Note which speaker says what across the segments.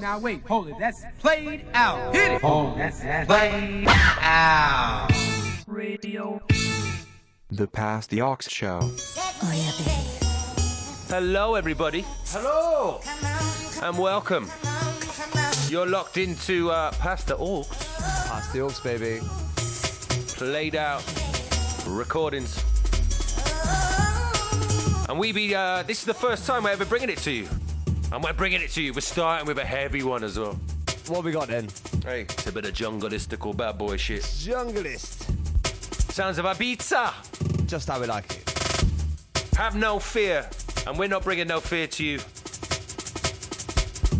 Speaker 1: now wait, hold it. That's played out. Hit it. Oh, that's played out.
Speaker 2: Radio.
Speaker 3: The Pass the Aux Show.
Speaker 4: Oh yeah, baby.
Speaker 5: Hello, everybody,
Speaker 6: Hello!
Speaker 5: and welcome. You're locked into uh, Pasta Aux,
Speaker 6: Pass the Aux, baby.
Speaker 5: played out recordings. And we be, uh, this is the first time we're ever bringing it to you. And we're bringing it to you. We're starting with a heavy one as well.
Speaker 6: What we got then?
Speaker 5: Hey, it's a bit of jungleistical bad boy shit.
Speaker 6: Junglist.
Speaker 5: Sounds of Ibiza.
Speaker 6: Just how we like it.
Speaker 5: Have no fear. And we're not bringing no fear to you.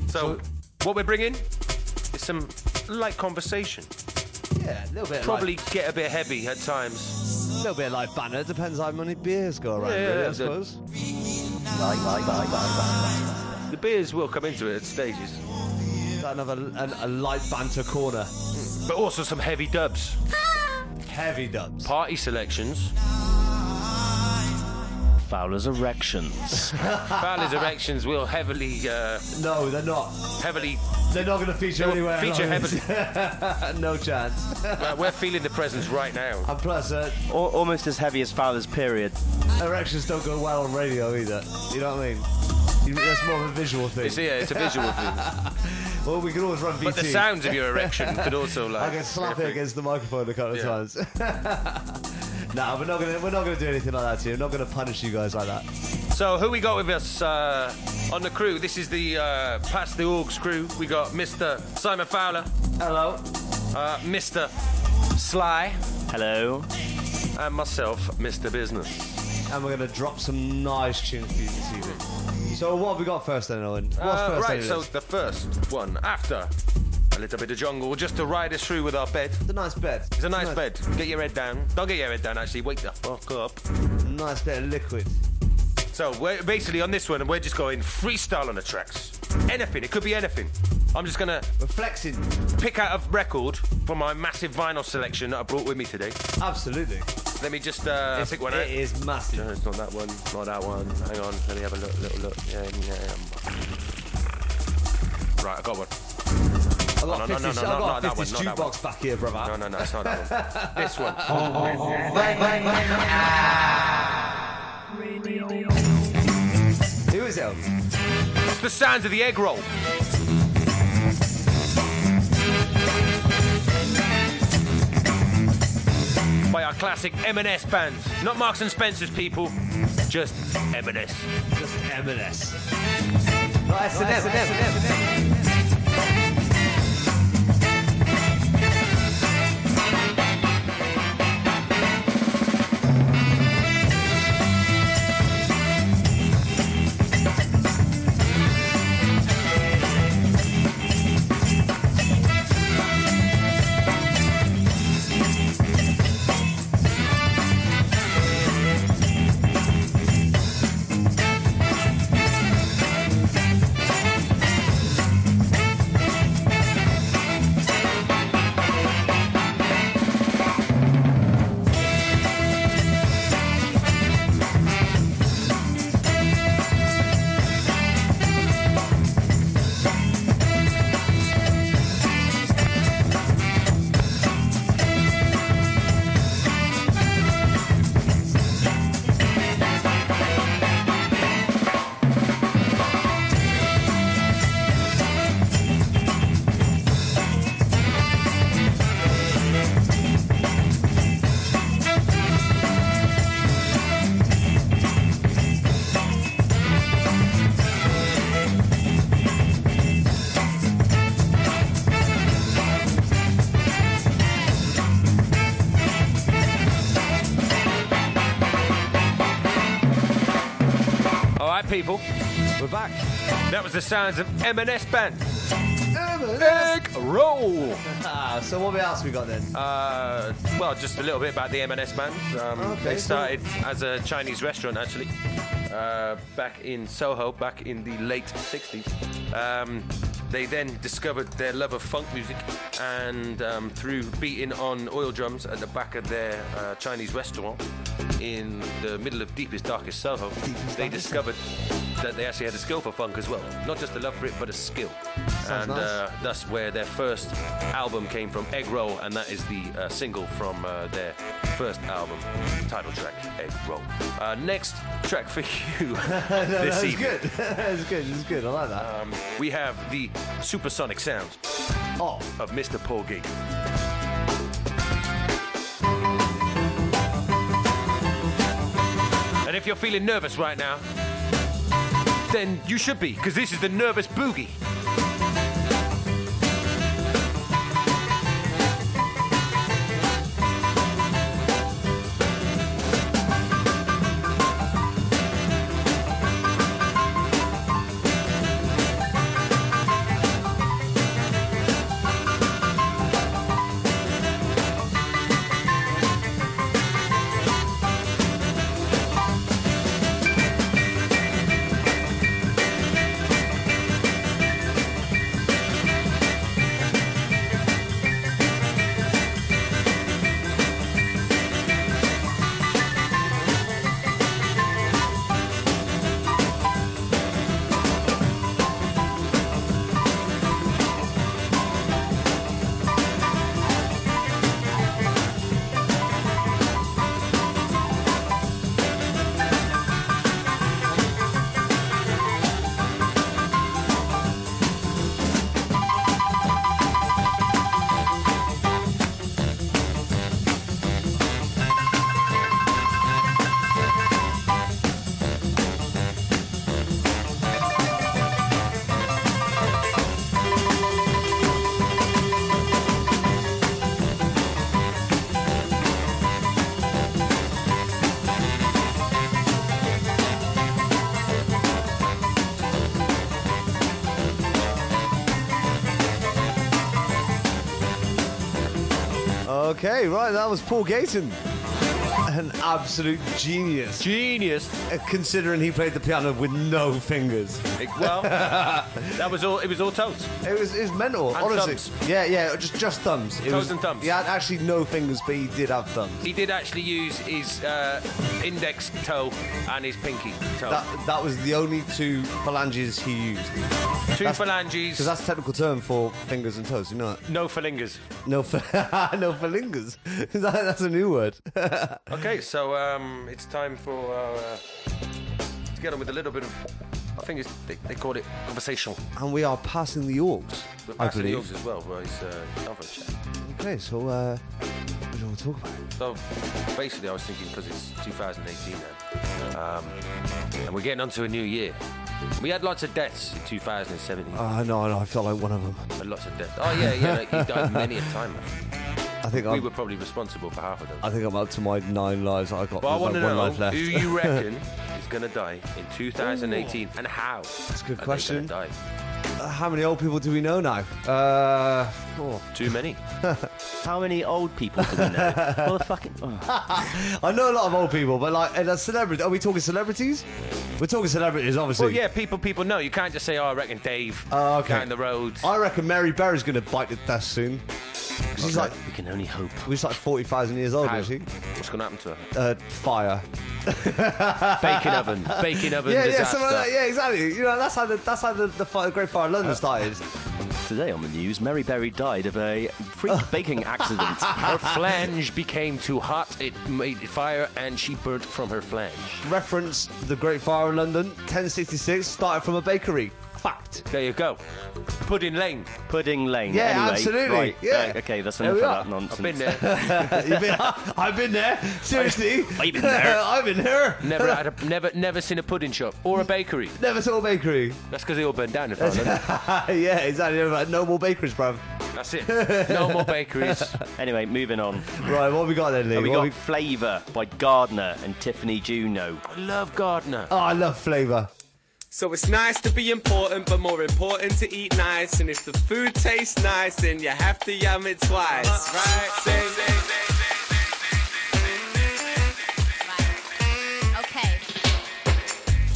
Speaker 5: So, what we're bringing is some light conversation.
Speaker 6: Yeah, a little bit.
Speaker 5: Probably get a bit heavy at times.
Speaker 6: a little bit like banner. Depends how many beers go around.
Speaker 5: Yeah,
Speaker 6: really,
Speaker 5: yeah,
Speaker 6: I suppose.
Speaker 5: The beers will come into it at stages.
Speaker 6: Another a, a light banter corner.
Speaker 5: But also some heavy dubs.
Speaker 6: Heavy dubs.
Speaker 5: Party selections.
Speaker 2: Fowler's Erections.
Speaker 5: Fowler's erections will heavily, uh,
Speaker 6: No, they're not.
Speaker 5: heavily.
Speaker 6: They're not going to feature
Speaker 5: They will
Speaker 6: anywhere.
Speaker 5: feature
Speaker 6: heavily. no chance.
Speaker 5: Uh, we're feeling the presence right now.
Speaker 6: And plus, uh,
Speaker 2: Al- almost as heavy as Fowler's period.
Speaker 6: erections don't go well on radio either. You know what I mean? You- That's more of a visual thing.
Speaker 5: It's, yeah, it's a visual thing.
Speaker 6: Well, we can always run VT.
Speaker 5: But the sounds of your erection could also like.
Speaker 6: I can slap it against the microphone a couple
Speaker 5: Yeah.
Speaker 6: of times. no, we're not gonna we're not gonna do anything like that to you. We're not gonna punish you guys like that.
Speaker 5: So who we got with us uh, on the crew? This is the uh, Pass the Aux crew. We got Mr. Simon Fowler,
Speaker 6: Hello.
Speaker 5: uh, Mr. Sly,
Speaker 2: Hello.
Speaker 5: and myself, Mr. Business.
Speaker 6: And we're gonna drop some nice tunes for you this evening. So what have we got first then, Owen? What's
Speaker 5: Uh,
Speaker 6: first
Speaker 5: right,
Speaker 6: then,
Speaker 5: so
Speaker 6: Liz?
Speaker 5: the first one after a little bit of jungle, just to ride us through with our bed.
Speaker 6: It's a nice bed.
Speaker 5: It's a nice bed. Get your head down. Don't get your head down. Actually, wake the fuck up.
Speaker 6: Nice bit of liquid.
Speaker 5: So we're basically on this one, we're just going freestyle on the tracks. Anything. It could be anything. I'm just gonna
Speaker 6: We're flexing.
Speaker 5: pick out a record from my massive vinyl selection that I brought with me today.
Speaker 6: Absolutely.
Speaker 5: Let me just uh,
Speaker 6: It's-
Speaker 5: pick one out.
Speaker 6: It is massive.
Speaker 5: No, it's not that one. Not that one. Hang on. Let me have a look. Little look. Yeah, yeah. Right, I got one.
Speaker 6: I've
Speaker 5: no,
Speaker 6: got
Speaker 5: no, no, no, no,
Speaker 6: got
Speaker 5: not that one, not that
Speaker 6: jukebox back here, brother.
Speaker 5: No, no, no, it's not that one. this one.
Speaker 6: Who is it?
Speaker 5: It's the sounds of the egg roll. By our classic M&S bands, Not Marks and Spencer's people, just M&S.
Speaker 6: Just M&S. Not S&M.
Speaker 5: All the sounds of M&S band. Egg roll.
Speaker 6: Ah, so what else we got then?
Speaker 5: Uh, well, just a little bit about the M&S band. Um,
Speaker 6: Okay,
Speaker 5: they
Speaker 6: cool.
Speaker 5: started as a Chinese restaurant, actually, uh, back in Soho, back in the late 60s. Um, they then discovered their love of funk music, and um, through beating on oil drums at the back of their uh, Chinese restaurant, in the middle of deepest, darkest Soho, they discovered that they actually had a skill for funk as well. Not just a love for it, but a skill. and
Speaker 6: nice.
Speaker 5: uh, that's where their first album came from, Egg Roll, and that is the uh, single from uh, their first album, title track, Egg Roll. Uh, next track for you this
Speaker 6: That's
Speaker 5: evening.
Speaker 6: good. That's good. That's good. I like that.
Speaker 5: Um, we have the supersonic sounds
Speaker 6: oh,
Speaker 5: of Mr. Paul Gate. And if you're feeling nervous right now, then you should be, because this is the Nervous Boogie.
Speaker 6: Okay, right. That was Paul Gayten. An absolute genius.
Speaker 5: Genius.
Speaker 6: Uh, Considering he played the piano with no fingers.
Speaker 5: Well, that was all. It was all toes.
Speaker 6: It was, it was mental,
Speaker 5: And
Speaker 6: honestly.
Speaker 5: thumbs.
Speaker 6: Yeah, yeah, just just thumbs. It
Speaker 5: Toes
Speaker 6: was,
Speaker 5: and thumbs.
Speaker 6: He had actually no fingers, but he did have thumbs.
Speaker 5: He did actually use his uh, index toe and his pinky toe.
Speaker 6: That that was the only two phalanges he used.
Speaker 5: Two
Speaker 6: that's-
Speaker 5: phalanges,
Speaker 6: Because that's a technical term for fingers and toes, you know that?
Speaker 5: no phalingers.
Speaker 6: No, ph- no phalingers. That- that's a new word.
Speaker 5: Okay, so um, it's time for uh, to get on with a little bit of. I think it's, they, they call it conversational.
Speaker 6: and we are passing the Aux,
Speaker 5: We're
Speaker 6: I
Speaker 5: passing the
Speaker 6: believe.
Speaker 5: As well, where it's uh, time a chat.
Speaker 6: Okay, so uh, what do you want to talk about?
Speaker 5: So basically, I was thinking because it's 2018 now, um, and we're getting onto a new year. We had lots of deaths in 2017.
Speaker 6: Oh, no, no, I felt like one of them.
Speaker 5: Had lots of deaths. Oh yeah, yeah. Like, he died many a time.
Speaker 6: I think
Speaker 5: We
Speaker 6: I'm,
Speaker 5: were probably responsible for half of them.
Speaker 6: I think I'm up to my nine lives. I got
Speaker 5: But I
Speaker 6: like
Speaker 5: to
Speaker 6: one
Speaker 5: know
Speaker 6: life left.
Speaker 5: who you reckon is going to die in 2018 and how. That's
Speaker 6: a good question.
Speaker 5: Gonna die?
Speaker 6: How many old people do we know now? Uh, oh.
Speaker 5: Too many.
Speaker 2: How many old people do we know? well, the fucking. oh.
Speaker 6: I know a lot of old people, but like, and a celebrity. Are we talking celebrities? We're talking celebrities, obviously.
Speaker 5: Well, yeah, people people know. You can't just say, "Oh, I reckon Dave
Speaker 6: Oh, okay.
Speaker 5: down the road."
Speaker 6: I reckon Mary Berry's going to bite the dust soon. She's like,
Speaker 2: we can only hope.
Speaker 6: she's like 40,000 years old,
Speaker 5: How?
Speaker 6: is she?
Speaker 5: What's going to happen to her?
Speaker 6: Uh, fire.
Speaker 5: Baking oven, baking oven
Speaker 6: Yeah, yeah,
Speaker 5: disaster.
Speaker 6: something like that. Yeah, exactly. You know, that's how the that's how the, the, fire, the Great Fire of London started.
Speaker 2: Today on the news, Mary Berry died of a freak baking accident.
Speaker 5: Her flange became too hot. It made fire, and she burnt from her flange.
Speaker 6: Reference the Great Fire of London, 1066, started from a bakery. Fact.
Speaker 5: There you go. Pudding Lane.
Speaker 2: Pudding Lane.
Speaker 6: Yeah,
Speaker 2: anyway,
Speaker 6: absolutely.
Speaker 2: Right.
Speaker 6: Yeah.
Speaker 2: uh, okay, that's enough of that nonsense.
Speaker 5: I've been there.
Speaker 6: You've been, I've been there. Seriously.
Speaker 2: I've been there.
Speaker 6: I've been there.
Speaker 5: never had a, never never seen a pudding shop or a bakery.
Speaker 6: Never saw a bakery.
Speaker 5: That's because they all burned down in front of
Speaker 6: yeah, exactly. No more bakeries, bruv.
Speaker 5: That's it. No more bakeries.
Speaker 2: Anyway, moving on.
Speaker 6: Right, what have we got then, Lee?
Speaker 2: we
Speaker 6: What
Speaker 2: got
Speaker 6: have
Speaker 2: Flavour by Gardna and Tiffany Juno.
Speaker 5: I love Gardna.
Speaker 6: Oh, I love flavour.
Speaker 4: So it's nice to be important, but more important to eat nice. And if the food tastes nice, then you have to yum it twice, right?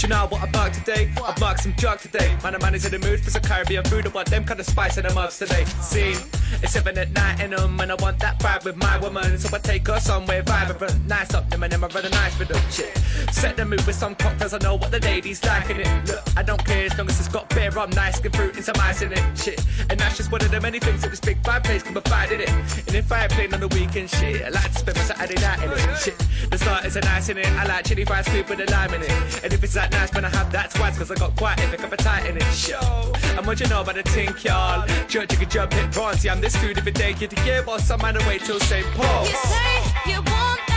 Speaker 4: You know what I've marked today? I've marked some jug today. Man, a man is in the mood for some Caribbean food. I want them kind of spice in the mugs today. See, it's seven at night in them, and I want that vibe with my woman. So I take her somewhere vibrant, nice up them, and then I run a nice with them. Shit. Set the mood with some cocktails. I know what the ladies like in it. Look, I don't care as long as it's got beer, rum, nice, good fruit, and some ice in it. Shit. And that's just one of the many things that this big vibe place can provide in it. And if I ain't playing on the weekend, shit, I like to spend my Saturday night in it. Shit. The starters are nice in it. I like chili fried sweet with a lime in it. And if it's that nice, man, I have that twice, cause I got quite epic appetite in it. Show. And what you know about the tink, y'all? Church, you can jump it, bronze. Yeah, I'm this if it day, get the year, boss. Some man wait till St. Paul.
Speaker 7: You say you want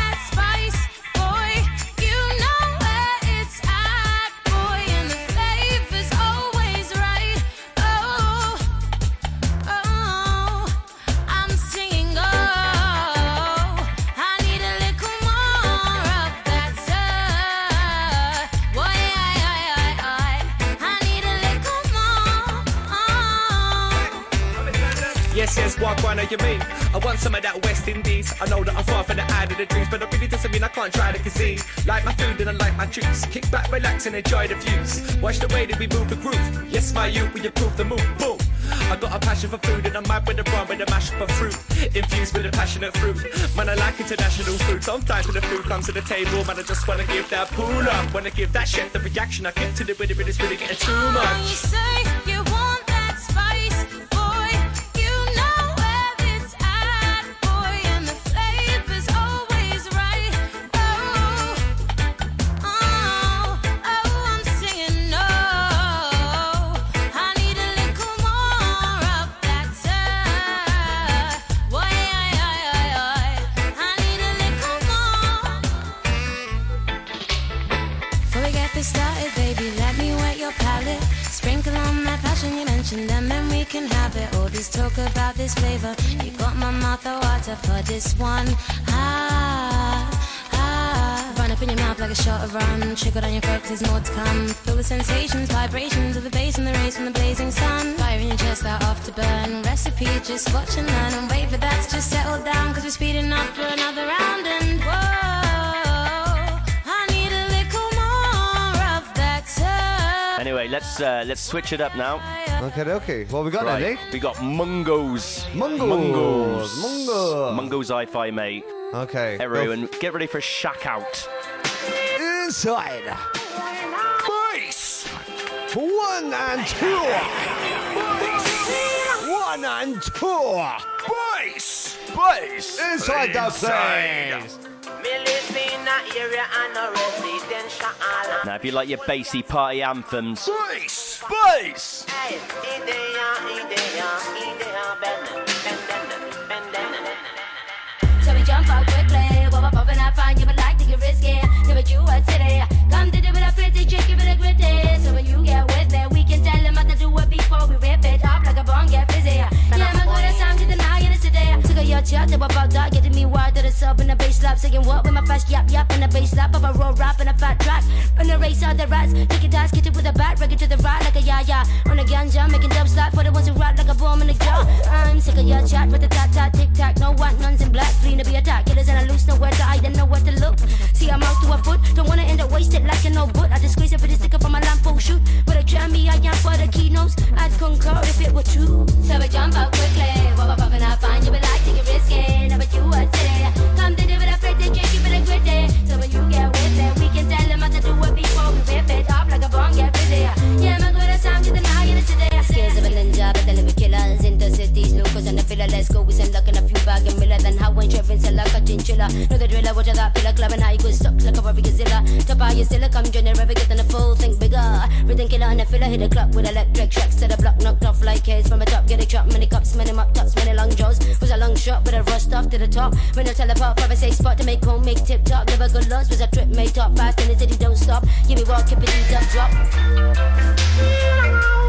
Speaker 7: more.
Speaker 4: Yes, yes, what you mean? I want some of that West Indies. I know that I'm far from the eye of the dreams, but it really doesn't mean I can't try the cuisine. Like my food and I like my juice. Kick back, relax, and enjoy the views. Watch the way that we move the groove. Yes, my youth, we improve the move. Boom. I got a passion for food and I'm mad with the rum with the mash up of fruit. Infused with a passionate fruit. Man, I like international food. Sometimes when the food comes to the table, man, I just wanna give that pull up. Wanna give that chef the reaction I give to the rhythm, it's really getting too much.
Speaker 7: you say you want and then we can have it. All this talk about this flavor, you got my mouth a water for this one. Ah, ah. Run up in your mouth like a shot of rum. Trickle down your throat there's more to come. Feel the sensations, vibrations of the bass and the rays from the blazing sun. Fire in your chest, that off to burn. Recipe, just watch and learn. And wait for that to just settle down, cause we're speeding up for another round. And whoa,
Speaker 2: Anyway, let's uh, let's switch it up now.
Speaker 6: Okay, okay. What we got
Speaker 2: Right,
Speaker 6: then,
Speaker 2: we got Mungos.
Speaker 6: Mungos.
Speaker 2: Mungos.
Speaker 6: Mungos.
Speaker 2: Mungos hi-fi, mate.
Speaker 6: eh? Okay.
Speaker 2: Everyone, get ready for a shack out.
Speaker 6: Inside.
Speaker 2: Bass.
Speaker 6: One and two. One and two.
Speaker 2: Bass. Bass.
Speaker 6: Inside the place.
Speaker 2: Now, if you like your bassy party anthems, bass. Bass.
Speaker 7: So we jump out quickly. What we're popping, I find you would like to get risky. Yeah, but you are today. Come to do with a pretty chick, give it a gritty. So when you get with it, we can tell them how to do it before we rip it your chat, they were about that, getting me wired to the sub in the bass slap. Saying what with my fast yap yap in the bass slap of a roll rap in a fat track. Run the race out the rats, take it dance, get it with a bat, it to the right like a ya ya. On a ganja, making dub slap for the ones who rock like a bomb in the jaw. I'm sick of your chat with the tat tat tic tac, no white nuns in black, fleeing to be attacked. Killers and I loose nowhere to hide, know where to look. See, I'm out to a foot, don't wanna end up wasted like an old boot. I disgrace it for the sticker from my lamp shoot. But a me, I am for the keynotes. I'd concur if it were true. So we jump out quickly, what I find you, but like to risky. Never you are today. Lucas and the filler, let's go with some luck and a few bag and miller. Then how when Trevin sell like a chinchilla. Know the driller, watch that pillar club and how you go suck like a rubber gazilla. Top out your still come join the rev, get on the full, think bigger. Rhythm killer and the filler hit the clock with electric shocks to the block, knocked off like case from the top. Get a drop, many cups, many mop tops, many long jaws. Was a long shot with a rust off to the top. When I tell teleport, probably say spot to make home, make tip top. Never good loss, was a trip made top fast in the city, don't stop. Give me walk, keep it up, drop.
Speaker 8: Me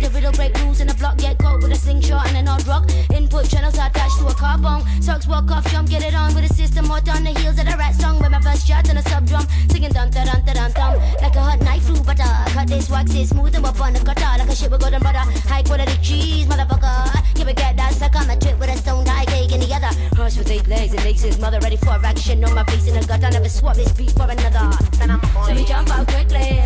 Speaker 8: with a riddle, break rules in a block, get caught with a slingshot and an odd rock. Input channels are
Speaker 7: attached to a car bomb. Socks walk off, jump, get it on with a system hot on the heels of the rat song. With my first shot and a sub drum, singing dun dun dun dun dun like a hot knife through butter. Uh, cut this wax, it's smooth and up on the cutter like a shit with golden butter. High quality cheese, motherfucker. Can we get that suck on a trip with a stone die cake in the other? Horse with eight legs and legs his mother ready for action. On my face in the gut, I never swap this beat for
Speaker 6: another. So we jump out quickly.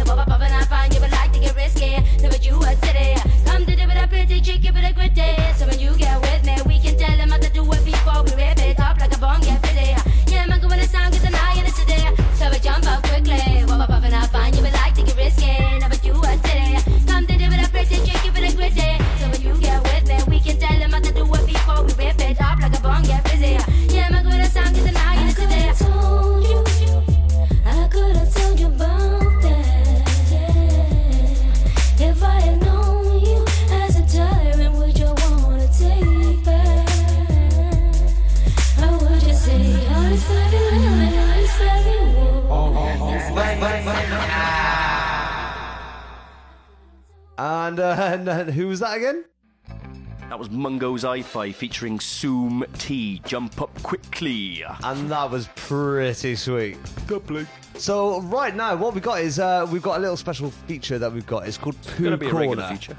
Speaker 6: That
Speaker 2: was Mungo's Hi-Fi featuring Soom T. Jump up quickly.
Speaker 6: And that was pretty sweet. Good play. So right now, what we got is uh, we've got a little special feature that we've got. It's called Poo
Speaker 2: Gonna be
Speaker 6: Corner,
Speaker 2: regular feature.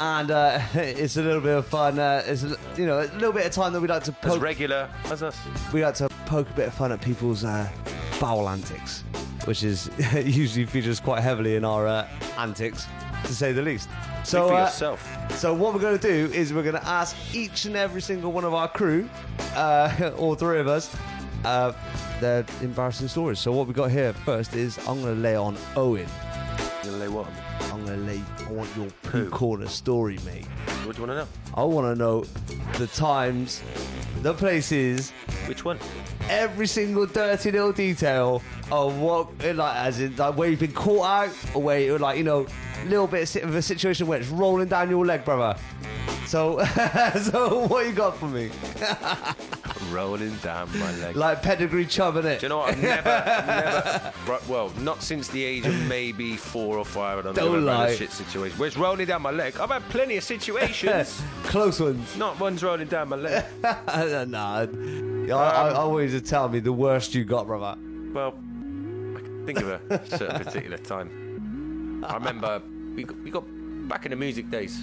Speaker 6: and uh, it's a little bit of fun. Uh, it's a, you know a little bit of time that we like to poke.
Speaker 5: As regular as us.
Speaker 6: we like to poke a bit of fun at people's uh, bowel antics, which is usually features quite heavily in our uh, antics, to say the least. So, uh, so what we're going to do is we're going to ask each and every single one of our crew, uh, all three of us, uh, their embarrassing stories. So what we got here first is I'm going to lay on Owen.
Speaker 5: You're going to lay what?
Speaker 6: I'm going to lay. I want your poo
Speaker 5: Who?
Speaker 6: corner story, mate.
Speaker 5: What do you want to know?
Speaker 6: I want to know the times, the places,
Speaker 5: Which one?
Speaker 6: every single dirty little detail of what, like, as in, like, where you've been caught out, or where you're like, you know, little bit of a situation where it's rolling down your leg, brother. So, so what you got for me?
Speaker 5: Rolling down my leg.
Speaker 6: Like pedigree chubbing it.
Speaker 5: Do you know what? I've never, never, right, well, not since the age of maybe four or five. I don't,
Speaker 6: Don't
Speaker 5: think I've a shit situation. Where it's rolling down my leg. I've had plenty of situations.
Speaker 6: Close ones.
Speaker 5: not one's rolling down my leg.
Speaker 6: nah. I, I, um, I always tell me the worst you got, brother.
Speaker 5: Well, I can think of a certain particular time. I remember we got, we got back in the music days.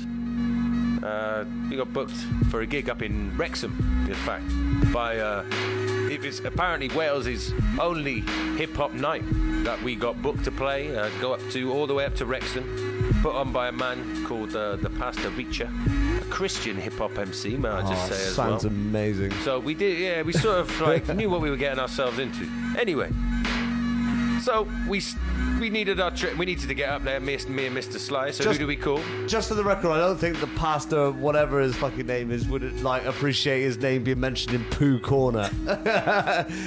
Speaker 5: Uh, we got booked for a gig up in Wrexham, in fact, by uh, it was apparently Wales's only hip hop night that we got booked to play. Uh, go up to all the way up to Wrexham, put on by a man called uh, the Pastor Reacher, a Christian hip hop MC, may I just
Speaker 6: Oh,
Speaker 5: say as
Speaker 6: sounds
Speaker 5: well.
Speaker 6: amazing.
Speaker 5: So we did, yeah, we sort of like knew what we were getting ourselves into. Anyway, so we we needed our trip. We needed to get up there, me, me and Mr. Sly. So
Speaker 6: Just-
Speaker 5: who do we call?
Speaker 6: Just for the record, I don't think the pastor, whatever his fucking name is, would like appreciate his name being mentioned in Poo Corner.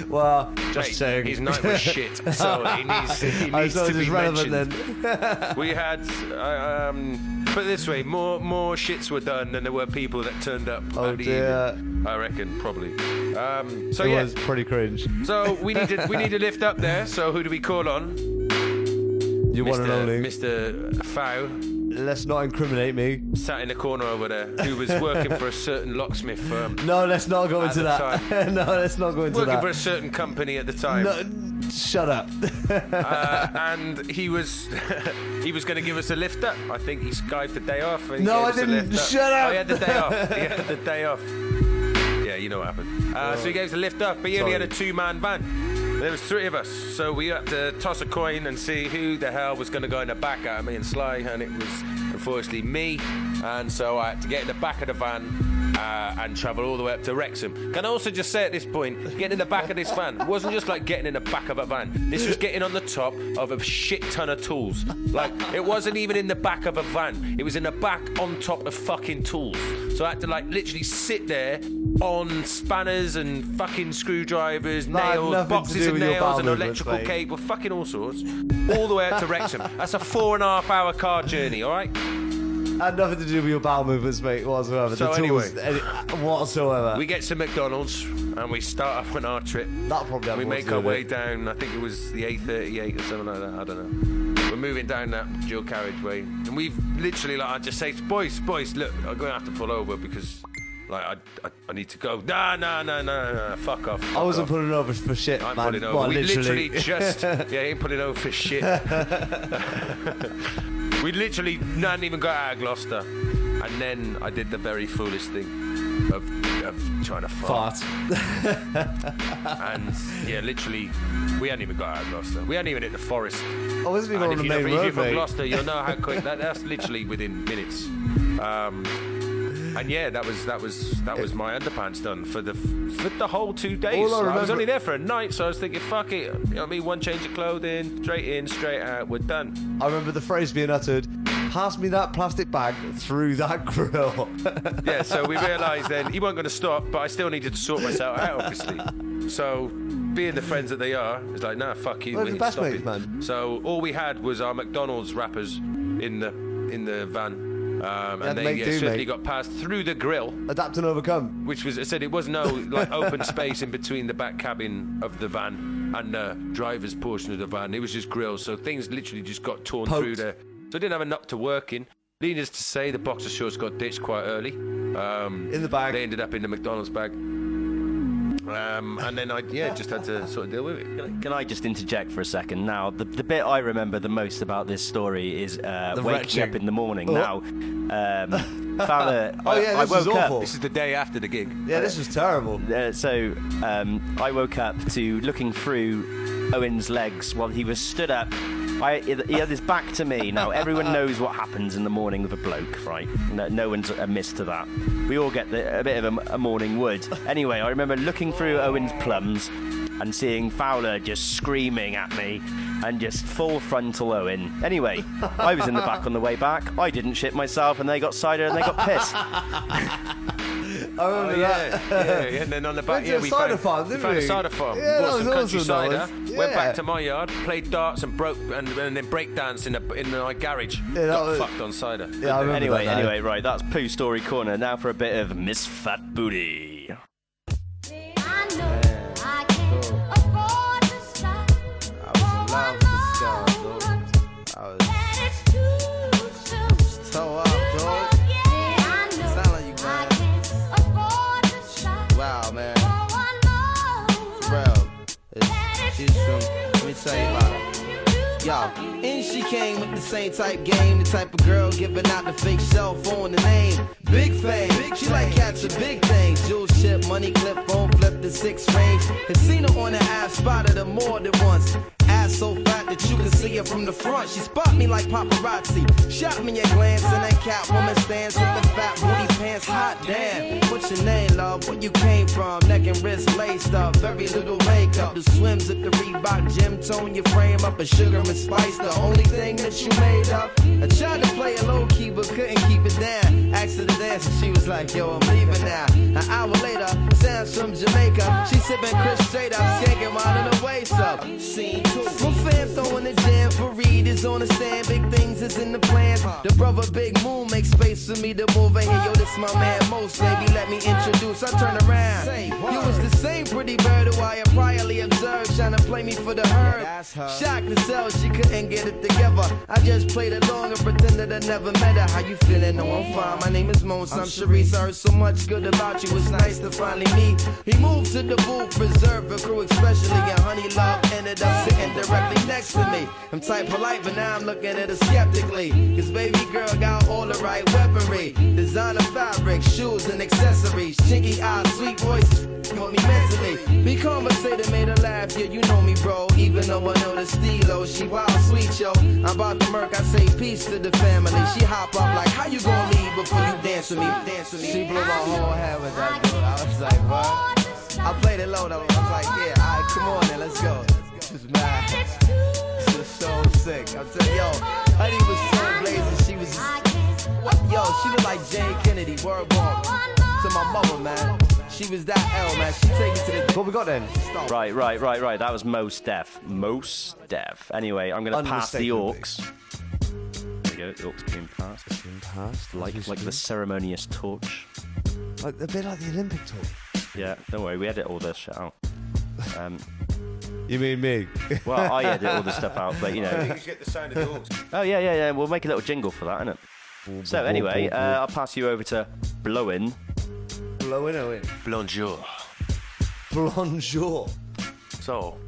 Speaker 6: well, just
Speaker 5: Mate,
Speaker 6: saying.
Speaker 5: His night was shit, so he needs, he
Speaker 6: I
Speaker 5: needs
Speaker 6: suppose
Speaker 5: to be
Speaker 6: it's relevant
Speaker 5: mentioned.
Speaker 6: then.
Speaker 5: We had, uh, um, put it this way, more more shits were done than there were people that turned up.
Speaker 6: Oh, dear.
Speaker 5: evening. I reckon probably. Um, so
Speaker 6: it
Speaker 5: yeah,
Speaker 6: was pretty cringe.
Speaker 5: so we needed we need to lift up there. So who do we call on?
Speaker 6: You want to only.
Speaker 5: Mr. Mr. Fow.
Speaker 6: Let's not incriminate me.
Speaker 5: sat in the corner over there who was working for a certain locksmith firm.
Speaker 6: No, let's not go into that. no, let's not go into
Speaker 5: Working
Speaker 6: that.
Speaker 5: Working for a certain company at the time.
Speaker 6: No, shut up.
Speaker 5: Uh, and he was he was going to give us a lift up. I think he skived the day off.
Speaker 6: No, I didn't.
Speaker 5: up.
Speaker 6: Shut up.
Speaker 5: Oh, he had the day off. He had the day off. Yeah, you know what happened. Uh, so he gave us a lift up, but he only had a two-man van. There was three of us, so we had to toss a coin and see who the hell was going to go in the back out of me and Sly, and it was unfortunately me. And so I had to get in the back of the van uh, and travel all the way up to Wrexham. Can I also just say at this point, getting in the back of this van wasn't just like getting in the back of a van. This was getting on the top of a shit ton of tools. Like it wasn't even in the back of a van. It was in the back on top of fucking tools. So I had to like literally sit there on spanners and fucking screwdrivers,
Speaker 6: That had
Speaker 5: nails,
Speaker 6: nothing to
Speaker 5: boxes
Speaker 6: do
Speaker 5: of
Speaker 6: with your
Speaker 5: nails
Speaker 6: bowel
Speaker 5: and
Speaker 6: movements,
Speaker 5: electrical
Speaker 6: mate.
Speaker 5: cable, fucking all sorts, all the way up to Wrexham. That's a four and a half hour car journey, all right?
Speaker 6: Had nothing to do with your bowel movements, mate, whatsoever.
Speaker 5: So
Speaker 6: the tools,
Speaker 5: anyway.
Speaker 6: any, whatsoever.
Speaker 5: We get to McDonald's and we start off on our trip.
Speaker 6: that probably had
Speaker 5: We make our way
Speaker 6: it.
Speaker 5: down, I think it was the A38 or something like that, I don't know. We're moving down that dual carriageway, and we've literally, like, I just say, boys, boys, look, I'm going to have to pull over because, like, I, I, I need to go. Nah, nah, nah, nah, nah, fuck off.
Speaker 6: I wasn't
Speaker 5: off.
Speaker 6: pulling over for shit,
Speaker 5: I'm
Speaker 6: man.
Speaker 5: pulling over.
Speaker 6: Well,
Speaker 5: we
Speaker 6: literally.
Speaker 5: literally, just yeah, he ain't pulling over for shit. we literally hadn't even got out of Gloucester, and then I did the very foolish thing of, of trying to fart.
Speaker 6: Fart.
Speaker 5: And yeah, literally, we hadn't even got out of Gloucester. We hadn't even hit the forest.
Speaker 6: I wasn't even
Speaker 5: And
Speaker 6: on
Speaker 5: if,
Speaker 6: the
Speaker 5: you know,
Speaker 6: main
Speaker 5: if you're
Speaker 6: road,
Speaker 5: from
Speaker 6: mate.
Speaker 5: Gloucester, you'll know how quick that, that's literally within minutes. Um, and yeah, that was that was that was my underpants done for the for the whole two days.
Speaker 6: All I
Speaker 5: I, was only there for a night, so I was thinking, fuck it. You know what I mean? One change of clothing, straight in, straight out, we're done.
Speaker 6: I remember the phrase being uttered, pass me that plastic bag through that grill.
Speaker 5: Yeah, so we realised then he wasn't going to stop, but I still needed to sort myself out, obviously. So, being the friends that they are, it's like, nah, fuck you.
Speaker 6: Well,
Speaker 5: we
Speaker 6: the best mates, man.
Speaker 5: So all we had was our McDonald's wrappers in the in the van, um, and they yeah,
Speaker 6: mate.
Speaker 5: got passed through the grill,
Speaker 6: Adapt and overcome.
Speaker 5: which was I said it was no like open space in between the back cabin of the van and the driver's portion of the van. It was just grills, so things literally just got torn
Speaker 6: Poked.
Speaker 5: through there. So I didn't have a knock to work in. Needless to say, the boxer shorts got ditched quite early. Um,
Speaker 6: In the bag.
Speaker 5: They ended up in the McDonald's bag. Um, and then I yeah just had to sort of deal with it.
Speaker 2: Can I just interject for a second? Now, the, the bit I remember the most about this story is uh, waking
Speaker 6: retching.
Speaker 2: up in the morning.
Speaker 6: Oh.
Speaker 2: Now, um, Fowler,
Speaker 6: Oh,
Speaker 2: I,
Speaker 6: yeah,
Speaker 2: I
Speaker 6: this was
Speaker 2: woke up.
Speaker 6: awful.
Speaker 5: This is the day after the gig.
Speaker 6: Yeah, this was terrible.
Speaker 2: Uh, so um, I woke up to looking through Owen's legs while he was stood up. I, he had his back to me. Now everyone knows what happens in the morning with a bloke, right? No, no one's amiss to that. We all get the, a bit of a, a morning wood. Anyway, I remember looking through Owen's plums and seeing Fowler just screaming at me and just full frontal Owen. Anyway, I was in the back on the way back. I didn't shit myself, and they got cider and they got pissed.
Speaker 6: I remember
Speaker 5: Oh, yeah,
Speaker 6: that.
Speaker 5: yeah, yeah, and then on the back,
Speaker 6: Went to
Speaker 5: yeah,
Speaker 6: a
Speaker 5: we
Speaker 6: cider
Speaker 5: found,
Speaker 6: farm,
Speaker 5: we
Speaker 6: didn't
Speaker 5: found
Speaker 6: we?
Speaker 5: a cider farm.
Speaker 6: Yeah,
Speaker 5: bought
Speaker 6: that
Speaker 5: some
Speaker 6: was
Speaker 5: country
Speaker 6: awesome,
Speaker 5: cider.
Speaker 6: that was.
Speaker 5: Went back to my yard, played darts and broke and, and then break danced in a, in my garage.
Speaker 6: Yeah, that
Speaker 5: Got
Speaker 6: was-
Speaker 5: fucked on cider.
Speaker 6: Yeah, I remember
Speaker 2: Anyway,
Speaker 6: that
Speaker 2: anyway, right, that's Poo Story Corner. Now for a bit of Miss Fat Booty.
Speaker 9: Tell you about her. In she came with the same type game, the type of girl giving out the fake cell phone, the name. Big fame, she like catching big things. Jewel ship, money clip, phone flip the six range. And her on the ass, spotted her more than once. Ass so fat that you can see her from the front. She spot me like paparazzi. Shot me a glance and that cat woman stands with the fat booty pants. Hot damn. What's your name, love? Where you came from? Neck and wrist laced up. Very little makeup. The swims at the Reebok gym. Tone your frame up. A sugar and spice. The only thing that you made up. I tried to play it low key but couldn't keep it down. Asked her to dance and she was like, yo, I'm leaving now. An hour later, sounds from Jamaica. She sipping Chris straight up. Skanking while in the waist up. Scene two. My fam throwing the jam for Reed is on the stand. Big things is in the plans. The brother Big Moon makes space for me to move in here. Yo, this my man Mos, baby. Let me introduce. I turn around. You was the same pretty bird who I had priorly observed. Trying to play me for the herd. Shocked to sell, she couldn't get it together. I just played along and pretended I never met her. How you feeling? No, I'm fine. My name is Mos. I'm Sharice. I heard so much good about you. It's nice to finally meet. He moved to the booth, reserved for crew, especially. And Honey Love ended up sitting directly next to me. I'm type polite, but now I'm looking at her skeptically. Cause baby girl got all the right weaponry. Designer fabric, shoes and accessories. Chinky eyes, sweet voice. Want me mentally. Be conversated, made her laugh. Yeah, you know me, bro. Even though I know the stilo, she wild, sweet, yo. I'm about to murk, I say peace to the family. She hop up like, how you gonna leave before you dance with me? Dance with me. She blew my whole head with that dude. I was like, what? I played it low though. I was like, yeah, alright, come on then, let's go. This is mad. This is so sick. I'm telling yo, Honey was so blazing. She was, yo, she looked like Jayne Kennedy. Word walk to my mother, man. She was that L, man. She take it to the.
Speaker 6: What we got then?
Speaker 9: Stop.
Speaker 2: Right, right, right, right. That was Mos Def. Mos Def. Anyway, I'm going to pass the
Speaker 6: Unmistakably.
Speaker 2: Aux. There you go, the Aux being passed.
Speaker 6: Past,
Speaker 2: Like, like the ceremonious torch.
Speaker 6: like a bit like the Olympic torch.
Speaker 2: Yeah, don't worry, we edit all this shit out. Um,
Speaker 6: You mean me?
Speaker 2: well, I edit all the stuff out, but you know.
Speaker 5: get the sound of the Aux.
Speaker 2: Oh yeah, yeah, yeah. We'll make a little jingle for that, innit? So anyway, uh, I'll pass you over to Blowin.
Speaker 6: blowing away.
Speaker 5: Bonjour.
Speaker 6: Bonjour.
Speaker 5: So,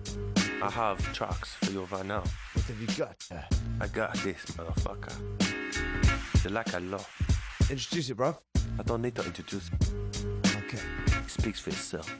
Speaker 5: I have tracks for you right now.
Speaker 6: What have you got?
Speaker 5: Uh, I got this, motherfucker. You like a lot.
Speaker 6: Introduce it, bro.
Speaker 5: I don't need to introduce.
Speaker 6: Okay.
Speaker 5: It speaks for itself.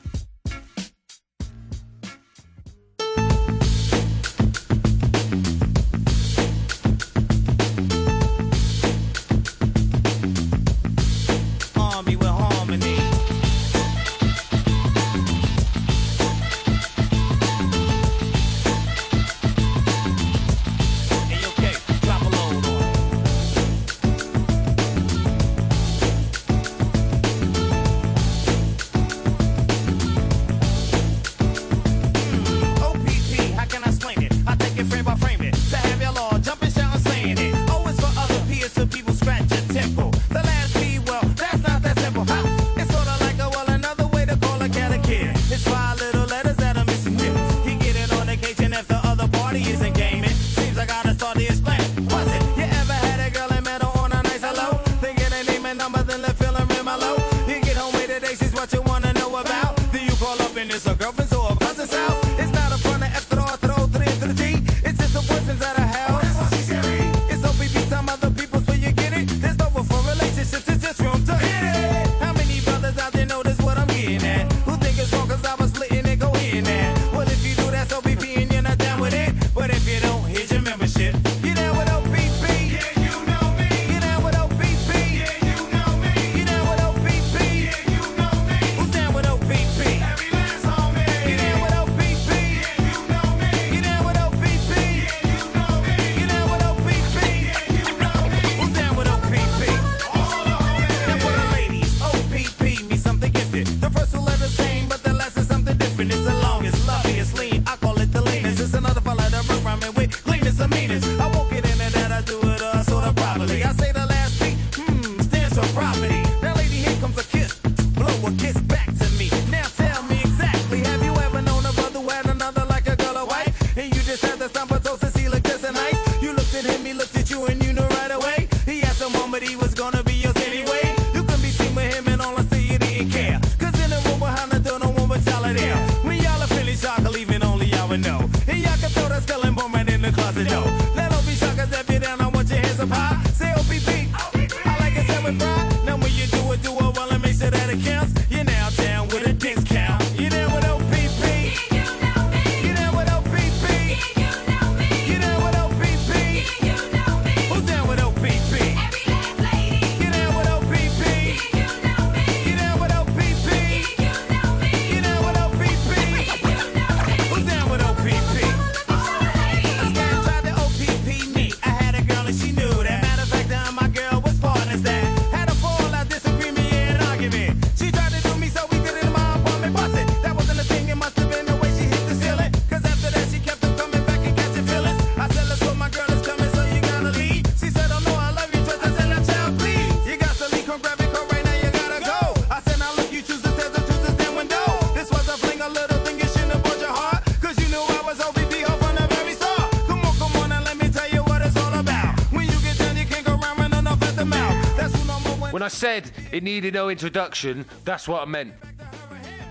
Speaker 10: said it
Speaker 5: needed no introduction, that's what I meant.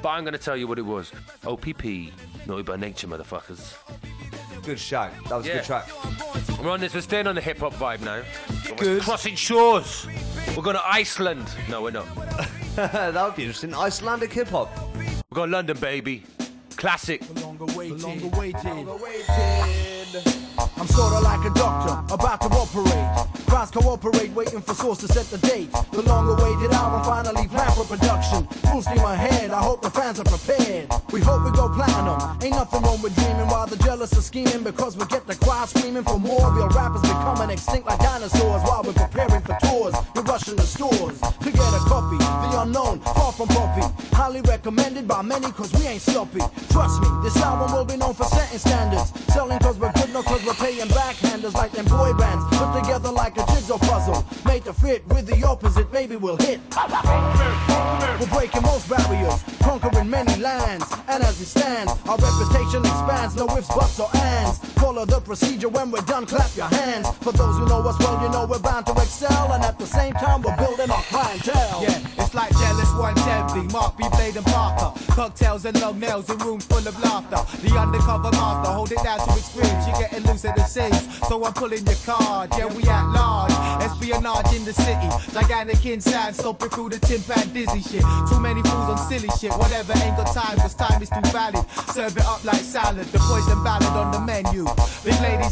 Speaker 5: But I'm going to tell you what it was. OPP, naughty by nature, motherfuckers.
Speaker 6: Good show. That was a good track.
Speaker 5: We're on this. We're staying on the hip hop vibe now. We're
Speaker 6: Good.
Speaker 5: Crossing shores. We're going to Iceland. No, we're not.
Speaker 6: That would be interesting. Icelandic hip hop.
Speaker 5: We're going to London, baby. Classic.
Speaker 11: I'm sorta like a doctor about to operate minds cooperate, waiting for source to set the date. The long awaited album finally planned for production. Full steam ahead, I hope the fans are prepared. We hope we go platinum. Ain't nothing wrong with dreaming while the jealous are scheming because we get the crowd screaming for more. Real rappers becoming extinct like dinosaurs while we're preparing for tours. We're rushing the stores to get a copy. The unknown, far from poppy. Highly recommended by many cause we ain't sloppy. Trust me, this album will be known for setting standards. Selling cause we're good, no cause we're paying backhanders like them boy bands. Put together like a kids puzzle. Made to fit with the opposite, maybe we'll hit. We're breaking most barriers, conquering many lands. And as we stand, our reputation expands. No ifs, buts, or ands. Follow the procedure when we're done, clap your hands. For those who know us well, you know we're bound to excel. And at the same time, we're building our clientele.
Speaker 10: Yeah, it's like jealous one envy. Mark B. Blade and Parker. Cocktails and long nails in rooms full of laughter. The undercover master, hold it down to extremes. You're getting loose at the seams. So I'm pulling your card. Yeah, we at large. Espionage in the city. Gigantic inside, stomping through the timpan dizzy shit. Too many fools on silly shit. Whatever, ain't got time, cause time is too valid. Serve it up like salad. The poison ballad on the menu.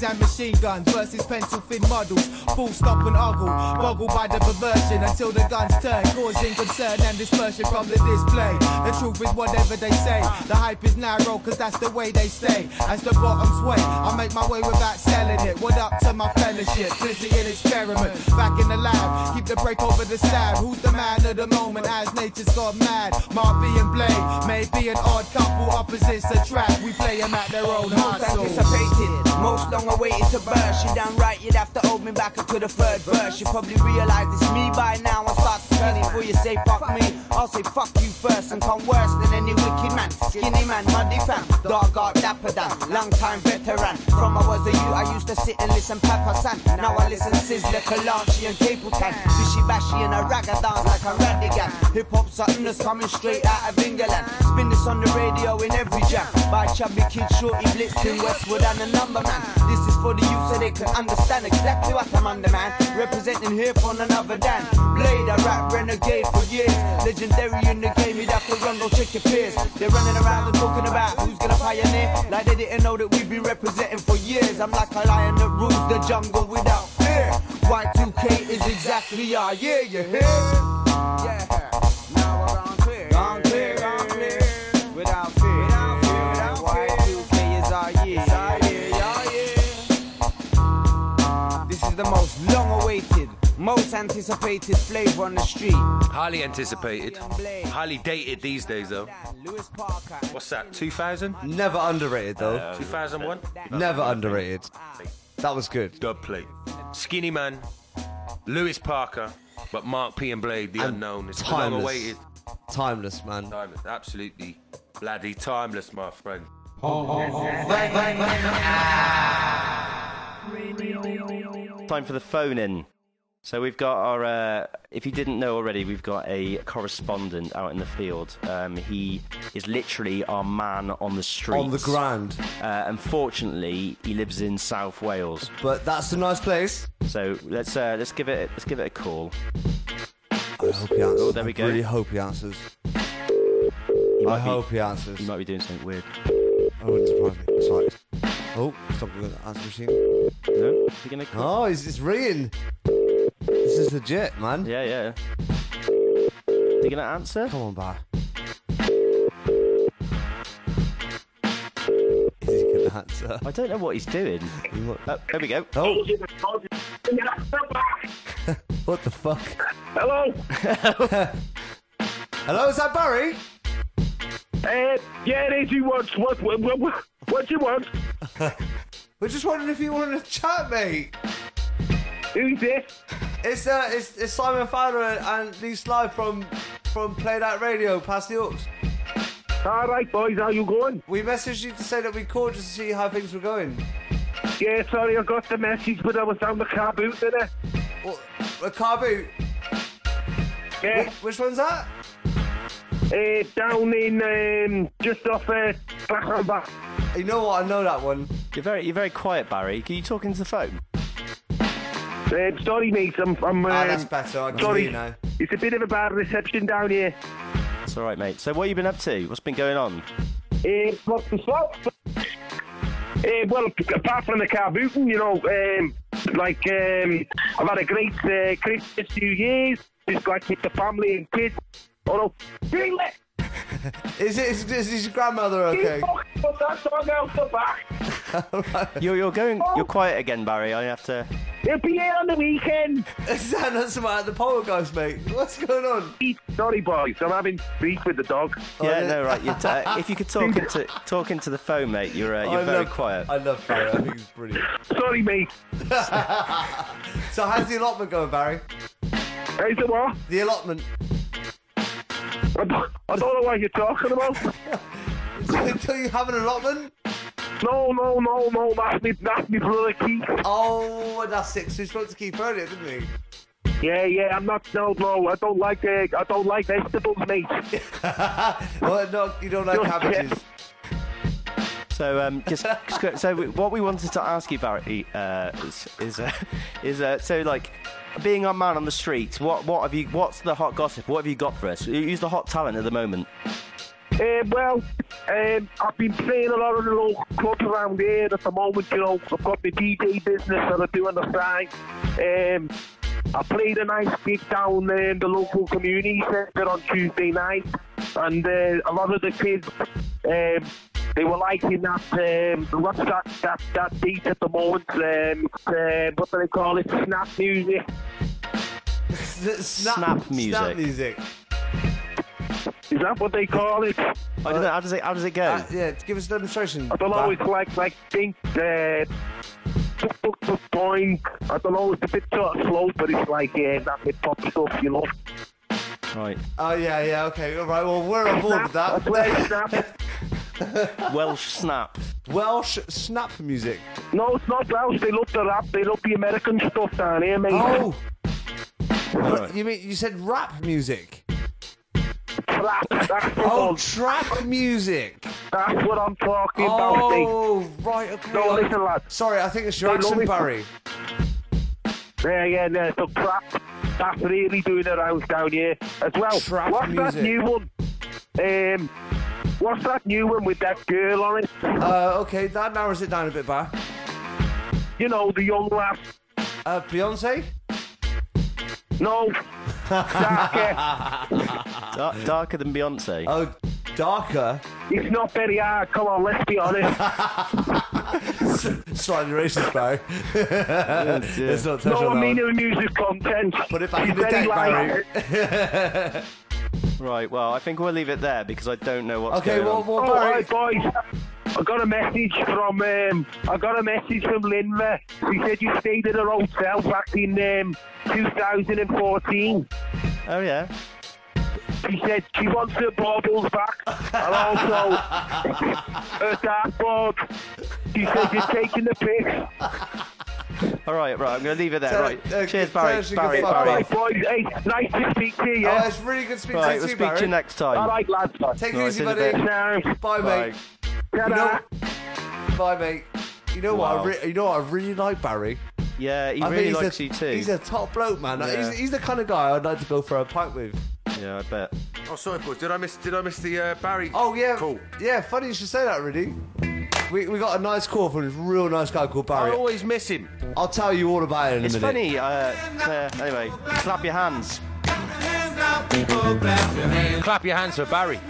Speaker 10: And machine guns versus pencil thin models. Full stop and ogle. Boggled by the perversion until the guns turn. Causing concern and dispersion from the display. The truth is whatever they say. The hype is narrow, cause that's the way they stay. As the bottom sway, I make my way without selling it. What up to my fellowship? Busy in experiment. Back in the lab, keep the break over the stab. Who's the man of the moment as nature's got mad? Mark B and Blade, maybe an odd couple, opposites attract. We play them at their own
Speaker 12: Most anticipated, most long awaited to burst. You done right, you'd have to hold me back up to the third verse. You probably realize it's me by now I start to before you say fuck me. I'll say fuck you first and come worse than any wicked man. Skinny man, muddy fam, dog art dapper dan, long time veteran. From I was a youth, I used to sit and listen Papa San. Now I listen Sizzla, Kalanchi and Capleton. Fishy bashy and a ragga dance like a radigan. Hip hop something that's coming straight out of England. Spin this on the radio in every jam. By chubby kid, shorty blitzing Westwood and a number man. This is for the youth so they can understand exactly what I'm under, man. Representing here on another Dan. Blade, a rap renegade for years. Legendary in the game, you'd have to run, go check your peers. They're running around and talking about who's gonna pioneer. Like they didn't know that we've been representing for years. I'm like a lion that rules the jungle without fear. Y2K is exactly our year, you hear? Yeah. Most anticipated flavor on the street.
Speaker 5: Highly anticipated. Highly dated these days, though. What's that, 2000?
Speaker 6: Never underrated though.
Speaker 5: Uh, 2001?
Speaker 6: Never underrated. That was good.
Speaker 5: Dub plate. Skinny Man, Lewis Parker, but Mark B. and Blade, the
Speaker 6: And
Speaker 5: unknown. It's long
Speaker 6: timeless.
Speaker 5: awaited.
Speaker 6: Timeless, man.
Speaker 5: Timeless. Absolutely bloody timeless, my friend.
Speaker 2: Time for the phone in. So we've got our. Uh, if you didn't know already, we've got a correspondent out in the field. Um, he is literally our man on the street.
Speaker 6: On the ground.
Speaker 2: Uh, unfortunately, he lives in South Wales.
Speaker 6: But that's a nice place.
Speaker 2: So let's uh, let's give it let's give it a call.
Speaker 6: I hope he answers.
Speaker 2: Oh, there we
Speaker 6: I
Speaker 2: go.
Speaker 6: really hope he answers.
Speaker 2: He
Speaker 6: I
Speaker 2: be-
Speaker 6: hope he answers.
Speaker 2: He might be doing something weird.
Speaker 6: I wouldn't surprise me. Like, oh, stop with the answer machine.
Speaker 2: No, you gonna call?
Speaker 6: Oh, it's, it's ringing. This is legit, man.
Speaker 2: Yeah, yeah. You gonna answer?
Speaker 6: Come on, bar. Is he gonna answer?
Speaker 2: I don't know what he's doing. Oh, there we go.
Speaker 6: Oh. what the fuck?
Speaker 13: Hello.
Speaker 6: Hello, is that Barry?
Speaker 13: Uh, yeah, it is. You want what? What? What, what, what you want?
Speaker 6: We're just wondering if you wanted to chat, mate.
Speaker 13: Who's this?
Speaker 6: It's uh, it's, it's Simon Fowler and Lee Sly from from Played Out Radio, Pass the Aux.
Speaker 13: All right, boys, how you going?
Speaker 6: We messaged you to say that we called just to see how things were going.
Speaker 13: Yeah, sorry, I got the message, but I was down the car boot today.
Speaker 6: What? A car boot?
Speaker 13: Yeah.
Speaker 6: Which, which one's that?
Speaker 13: Uh, down in um, just off uh, back back.
Speaker 6: You know what? I know that one.
Speaker 2: You're very you're very quiet, Barry. Can you talk into the phone?
Speaker 13: Uh, sorry, mate. I'm. I'm
Speaker 6: Ah,
Speaker 13: um,
Speaker 6: that's better. I can
Speaker 13: sorry.
Speaker 6: you now.
Speaker 13: It's a bit of a bad reception down here.
Speaker 2: It's all right, mate. So what have you been up to? What's been going on?
Speaker 13: Uh, what the fuck? Uh, well, apart from the car booting, you know, um, like um, I've had a great uh, Christmas New Year's, just like with the family and kids. Oh no, really?
Speaker 6: Is it is, is your grandmother okay?
Speaker 13: Put that dog out the back.
Speaker 2: You're you're going you're quiet again, Barry. I have to.
Speaker 13: He'll be here on the weekend.
Speaker 6: Is that not some at the poltergeist, mate? What's going on?
Speaker 13: Sorry, boys, I'm having beef with the dog.
Speaker 2: Yeah, no, right. You're t- if you could talk into talk into the phone, mate, you're uh, you're
Speaker 6: I
Speaker 2: very
Speaker 6: love-
Speaker 2: quiet.
Speaker 6: I love Barry. I think he's brilliant.
Speaker 13: Sorry, mate.
Speaker 6: so how's the allotment going, Barry?
Speaker 13: How's the what?
Speaker 6: The allotment.
Speaker 13: I don't, I don't know what you're talking about.
Speaker 6: Until you have an allotment?
Speaker 13: No, no, no, no. That's me. That's me brother Keith.
Speaker 6: Oh, that's it. So we spoke to Keith earlier, didn't we?
Speaker 13: Yeah, yeah, I'm not. No, no, I don't like. Uh, I don't like vegetables, mate.
Speaker 6: well, no, you don't like
Speaker 13: Just
Speaker 6: cabbages.
Speaker 2: So, um, just, so what we wanted to ask you, Barry, uh, is is, uh, is uh, so like being a man on the streets. What what have you? What's the hot gossip? What have you got for us? Who's the hot talent at the moment?
Speaker 13: Uh, well, um, I've been playing a lot of the local clubs around here at the moment. You know, I've got the DJ business that I do on the side. Um, I played a nice gig down there in the local community centre on Tuesday night, and uh, a lot of the kids. Um, they were liking that, um, what's that, that, that beat at the moment, um, uh, what do they call it, snap music.
Speaker 6: Snap,
Speaker 2: Snap music.
Speaker 6: Snap music.
Speaker 13: Is that what they call it?
Speaker 2: I don't know. How does it? How does it go?
Speaker 6: Uh, yeah, give us a demonstration.
Speaker 13: I don't know, it's like, like, think, uh, point. I don't know, it's a bit sort of slow, but it's like, uh, that hip hop stuff, you know.
Speaker 2: Right.
Speaker 6: Oh yeah, yeah, okay, all right. Well, we're on board with that.
Speaker 13: That's where snap.
Speaker 2: Welsh snap.
Speaker 6: Welsh snap music.
Speaker 13: No, it's not Welsh. They love the rap. They love the American stuff down here, mate.
Speaker 6: Oh, What, you mean you said rap music?
Speaker 13: Trap. That's the
Speaker 6: Oh,
Speaker 13: one.
Speaker 6: trap music.
Speaker 13: That's what I'm talking about, mate.
Speaker 6: Oh, right, okay.
Speaker 13: No, listen, lad.
Speaker 6: Sorry, I think it's your
Speaker 13: They
Speaker 6: accent. Barry.
Speaker 13: Yeah, yeah, yeah. So trap. That's really doing the rounds down here as well.
Speaker 6: Trap
Speaker 13: what's that new one? Um, what's that new one with that girl on it?
Speaker 6: Uh, okay, that narrows it down a bit, Bar.
Speaker 13: You know, the young lass.
Speaker 6: Uh, Beyonce?
Speaker 13: No. Darker.
Speaker 2: Dar- darker than Beyonce.
Speaker 6: Oh, darker.
Speaker 13: it's not very hard. Come on, let's be honest.
Speaker 6: Slightly racist, Barry. Let's not touch
Speaker 13: no,
Speaker 6: on
Speaker 13: I
Speaker 6: that
Speaker 13: mean
Speaker 6: one.
Speaker 13: the music content.
Speaker 6: Put it back
Speaker 13: She's
Speaker 6: in the
Speaker 13: very
Speaker 6: deck,
Speaker 13: light.
Speaker 6: Barry.
Speaker 2: Right. Well, I think we'll leave it there because I don't know what's
Speaker 6: Okay,
Speaker 2: going
Speaker 6: well,
Speaker 2: on.
Speaker 6: well
Speaker 13: Oh,
Speaker 6: Barry.
Speaker 13: right, boys. I got a message from um, I got a message from Linda. She said you stayed at her hotel back in um, 2014.
Speaker 2: Oh yeah.
Speaker 13: She said she wants her baubles back and also her dartboard. She said you're taking the piss.
Speaker 2: All right. Right. I'm going to leave it there.
Speaker 6: Tell-
Speaker 2: right.
Speaker 6: uh,
Speaker 2: Cheers,
Speaker 6: tell
Speaker 2: Barry.
Speaker 6: us
Speaker 2: Barry.
Speaker 6: can
Speaker 2: Barry.
Speaker 13: right, boys. Hey, nice to speak to you.
Speaker 6: Oh, it's really good speaking
Speaker 2: Right.
Speaker 6: to
Speaker 2: We'll
Speaker 6: you,
Speaker 2: speak to you next time.
Speaker 13: All right, lads.
Speaker 6: Take it
Speaker 2: Right,
Speaker 6: easy,
Speaker 2: see you in a
Speaker 6: buddy.
Speaker 2: bit.
Speaker 13: Now,
Speaker 6: Bye,
Speaker 2: Bye.
Speaker 6: mate. You know, bye, mate. You know what? I re- you know what? I really like Barry.
Speaker 2: Yeah, he
Speaker 6: I
Speaker 2: really likes
Speaker 6: a,
Speaker 2: you too.
Speaker 6: He's a top bloke, man.
Speaker 2: Yeah.
Speaker 6: He's, he's the kind of guy I'd like to go for a pint with.
Speaker 2: Yeah, I bet.
Speaker 5: Oh, sorry, boys. Did I miss? Did I miss the uh, Barry?
Speaker 6: Oh yeah,
Speaker 5: Cool.
Speaker 6: Yeah, funny you should say that, really. We, we got a nice call from this real nice guy called Barry.
Speaker 5: I
Speaker 6: Barry.
Speaker 5: always miss him.
Speaker 6: I'll tell you all about it in
Speaker 2: It's
Speaker 6: a minute.
Speaker 2: funny. Uh, uh, anyway, clap your hands.
Speaker 5: Clap your hands for Barry.
Speaker 11: A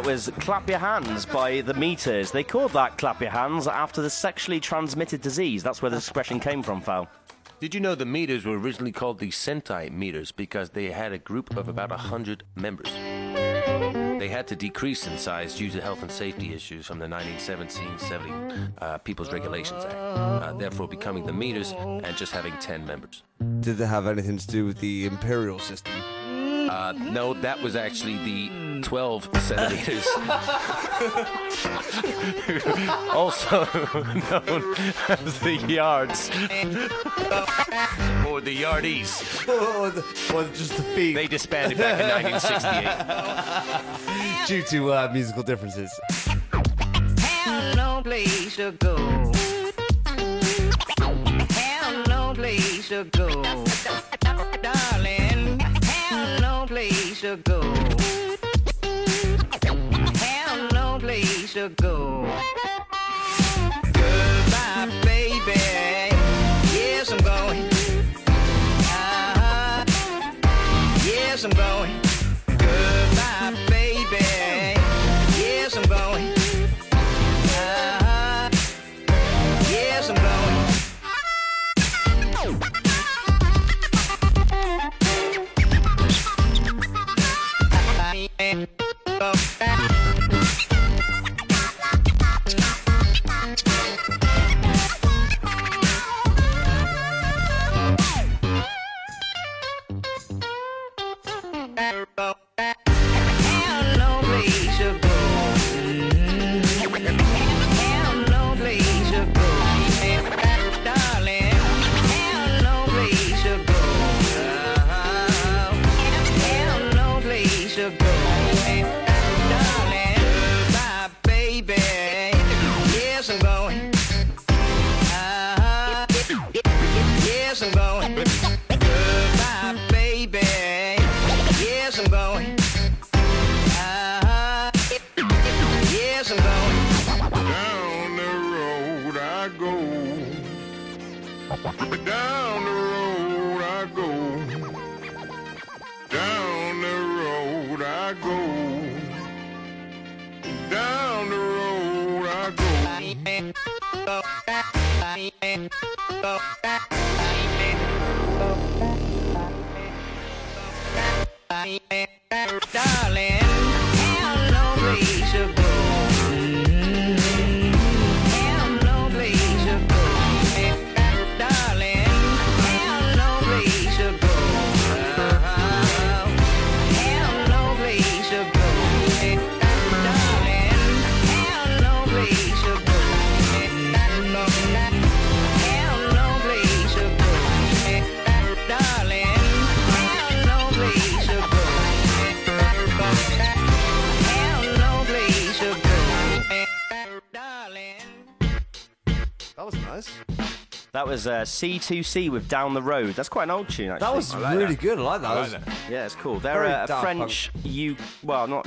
Speaker 2: that was Clap Your Hands by the Meters. They called that Clap Your Hands after the sexually transmitted disease. That's where the expression came from, Fal.
Speaker 5: Did you know the meters were originally called the Sentai meters because they had a group of about 100 members? They had to decrease in size due to health and safety issues from the 1917-70 uh, People's Regulations Act, uh, therefore becoming the meters and just having 10 members.
Speaker 6: Did they have anything to do with the imperial system?
Speaker 5: Uh, no, that was actually the 12 centimeters. also known as the yards. or the yardies.
Speaker 6: or, the, or just the feet.
Speaker 5: They disbanded back in 1968.
Speaker 6: Due to uh, musical differences.
Speaker 14: Have no place to go. Have no place to go. Darling, have no place to go. To go. Goodbye, baby. Yes, I'm going. Uh-huh. Yes, I'm going. To go. Darling, bye, baby. Yes, I'm going. Uh-huh. Yes, I'm going. Goodbye, baby. Yes, I'm going. Uh-huh. Yes, I'm going.
Speaker 15: Down the road I go. Down
Speaker 14: Darling,
Speaker 6: That was
Speaker 2: uh, C2C with Down the Road. That's quite an old tune, actually.
Speaker 6: That was really good. I like that.
Speaker 2: I
Speaker 6: That
Speaker 2: Yeah, it's cool. They're
Speaker 6: Very
Speaker 2: uh, a
Speaker 6: Daft
Speaker 2: French, you well, not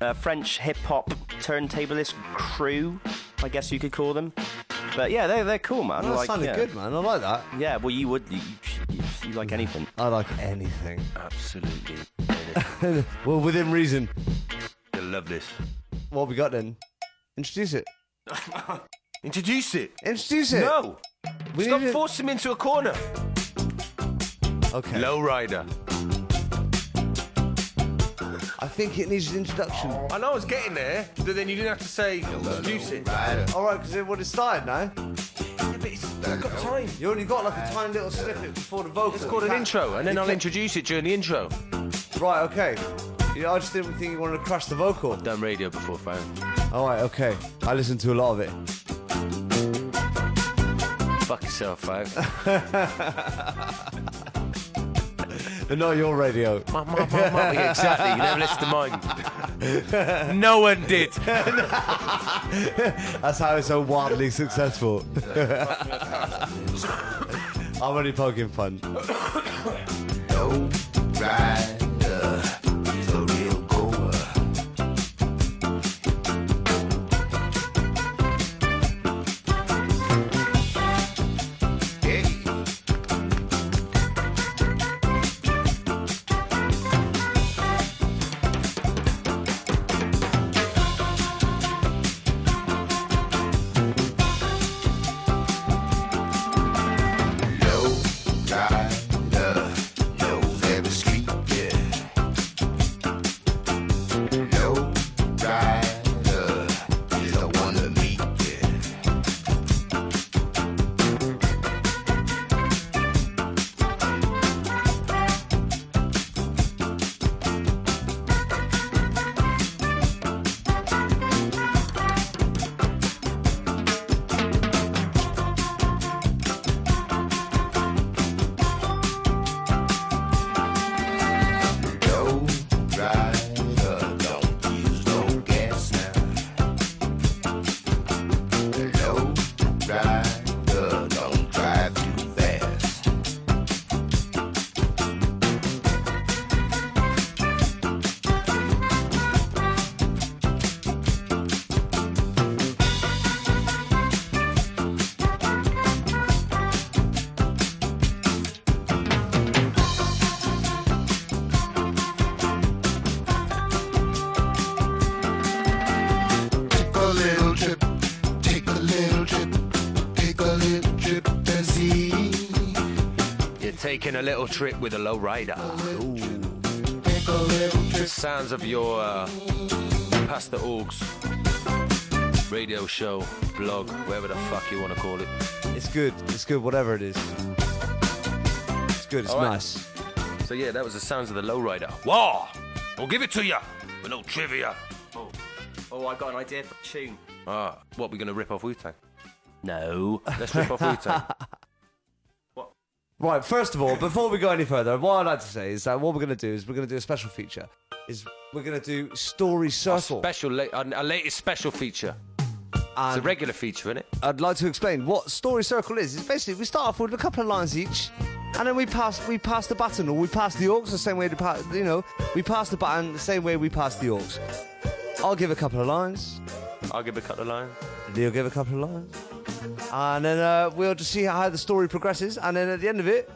Speaker 2: a French hip hop turntablist crew, I guess you could call them. But yeah, they're they're cool, man.
Speaker 6: That
Speaker 2: like,
Speaker 6: sounded
Speaker 2: yeah.
Speaker 6: good, man. I like that.
Speaker 2: Yeah, well, you would. You, you, you like anything?
Speaker 6: I like anything.
Speaker 5: Absolutely.
Speaker 6: well, within reason.
Speaker 5: I love this.
Speaker 6: What we got then? Introduce it.
Speaker 5: Introduce it.
Speaker 6: Introduce it.
Speaker 5: No.
Speaker 6: We
Speaker 5: Stop
Speaker 6: to-
Speaker 5: forcing him into a corner.
Speaker 6: Okay.
Speaker 5: Low rider.
Speaker 6: I think it needs an introduction.
Speaker 5: I know I was getting there, but then you didn't have to say introduce it.
Speaker 6: All right, because it would have started now.
Speaker 5: I've got time.
Speaker 6: You only got like a tiny little snippet before the vocal.
Speaker 5: It's called an intro, and then I'll introduce it during the intro.
Speaker 6: Right, okay. Yeah, I just didn't think you wanted to crush the vocal.
Speaker 5: Done radio before, fam.
Speaker 6: All right, okay. I listened to a lot of it.
Speaker 5: Fuck yourself, fam.
Speaker 6: But not your radio.
Speaker 5: Yeah, exactly. You never listen to mine. no one did.
Speaker 6: That's how it's so wildly successful. I'm only poking fun.
Speaker 15: little
Speaker 5: taking a little trip with a low rider.
Speaker 15: Take a little trip.
Speaker 5: Sounds of your uh, Pass the Aux radio show, blog, whatever the fuck you want to call it.
Speaker 6: It's good. It's good. Whatever it is. It's good. It's
Speaker 5: All right.
Speaker 6: nice.
Speaker 5: So yeah, that was the sounds of the lowrider. Whoa! I'll give it to you. A little trivia.
Speaker 2: Oh, oh, I got an idea for a tune.
Speaker 5: Ah, what we gonna rip off Wu Tang?
Speaker 2: No.
Speaker 5: Let's rip off Wu Tang.
Speaker 6: Right, first of all, before we go any further, what I'd like to say is that what we're going to do is we're going to do a special feature. Is we're going to do Story Circle.
Speaker 5: Special, la- a, a latest special feature. it's a regular feature, isn't it?
Speaker 6: I'd like to explain what Story Circle is. It's basically we start off with a couple of lines each, and then we pass we pass the baton or we pass the Aux the same way to pass. You know, we pass the baton the same way we pass the Aux. I'll give a couple of lines.
Speaker 5: I'll give a couple of lines.
Speaker 6: Neil give a couple of lines, and then uh, we'll just see how the story progresses. And then at the end of it,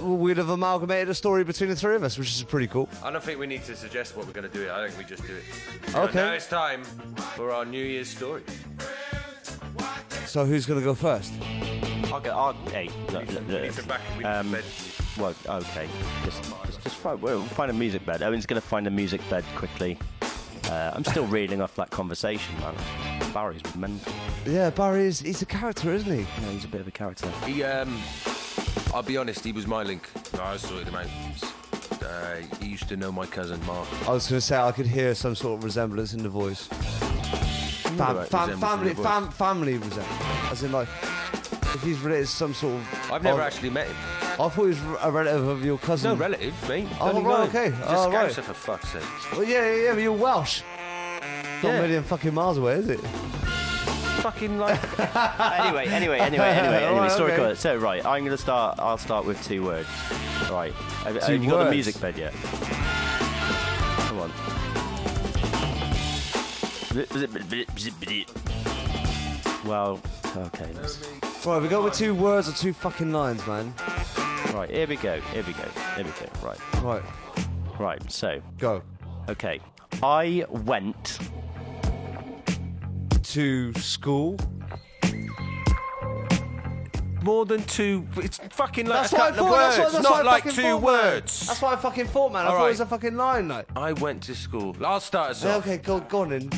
Speaker 6: we'd have amalgamated a story between the three of us, which is pretty cool.
Speaker 5: I don't think we need to suggest what we're gonna do. I think we just do it.
Speaker 6: Okay.
Speaker 5: Now it's time for our New Year's story.
Speaker 6: So who's gonna go first?
Speaker 2: I'll get. I'll, hey, look, look, look.
Speaker 5: need some back- we need
Speaker 2: um,
Speaker 5: some bed.
Speaker 2: Well, okay. Just, just, just find, we'll find a music bed. Owen's going to find a music bed quickly. Uh, I'm still reeling off that conversation, man. Barry's mental.
Speaker 6: Yeah, Barry is he's a character, isn't he?
Speaker 2: Yeah, he's a bit of a character.
Speaker 5: He, um, I'll be honest, he was my link. I saw him out. Uh, he used to know my cousin Mark.
Speaker 6: I was going to say I could hear some sort of resemblance in the voice. Fam-
Speaker 5: about
Speaker 6: fam- family,
Speaker 5: the voice?
Speaker 6: fam- family resemblance, as in like if he's related to some sort of.
Speaker 5: I've never actually met him.
Speaker 6: I thought he was a relative of your cousin.
Speaker 5: No relative, mate.
Speaker 6: Oh, right,
Speaker 5: mine.
Speaker 6: okay.
Speaker 5: Just
Speaker 6: Oh, right.
Speaker 5: Scouser, for fuck's sake.
Speaker 6: Well, yeah, yeah, yeah, but you're Welsh. Not
Speaker 5: Yeah.
Speaker 6: a million fucking miles away, is it?
Speaker 5: Fucking like.
Speaker 2: anyway, anyway, anyway, anyway, anyway.
Speaker 6: Alright,
Speaker 2: story
Speaker 6: okay.
Speaker 2: colour. So right, I'm going to start. I'll start with two words. Right. Have, have
Speaker 6: Two
Speaker 2: you got the
Speaker 6: words.
Speaker 2: music bed yet? Come on. Well, okay. Let's,
Speaker 6: Right, we go with two words or two fucking lines, man.
Speaker 2: Right, here we go. Here we go. Here we go. Right.
Speaker 6: Right,
Speaker 2: Right. So,
Speaker 6: go.
Speaker 2: okay. I went
Speaker 6: To school.
Speaker 5: More than two. It's fucking like
Speaker 6: That's
Speaker 5: a
Speaker 6: what I
Speaker 5: couple
Speaker 6: thought.
Speaker 5: of
Speaker 6: That's
Speaker 5: words,
Speaker 6: what, that's what
Speaker 5: not
Speaker 6: I
Speaker 5: like
Speaker 6: fucking
Speaker 5: two
Speaker 6: thought, man.
Speaker 5: words.
Speaker 6: That's what I fucking thought, man. I
Speaker 5: All
Speaker 6: thought it was
Speaker 5: right.
Speaker 6: a fucking line, like.
Speaker 5: I went to school. I'll start us
Speaker 6: Yeah,
Speaker 5: off.
Speaker 6: okay, go, go on then.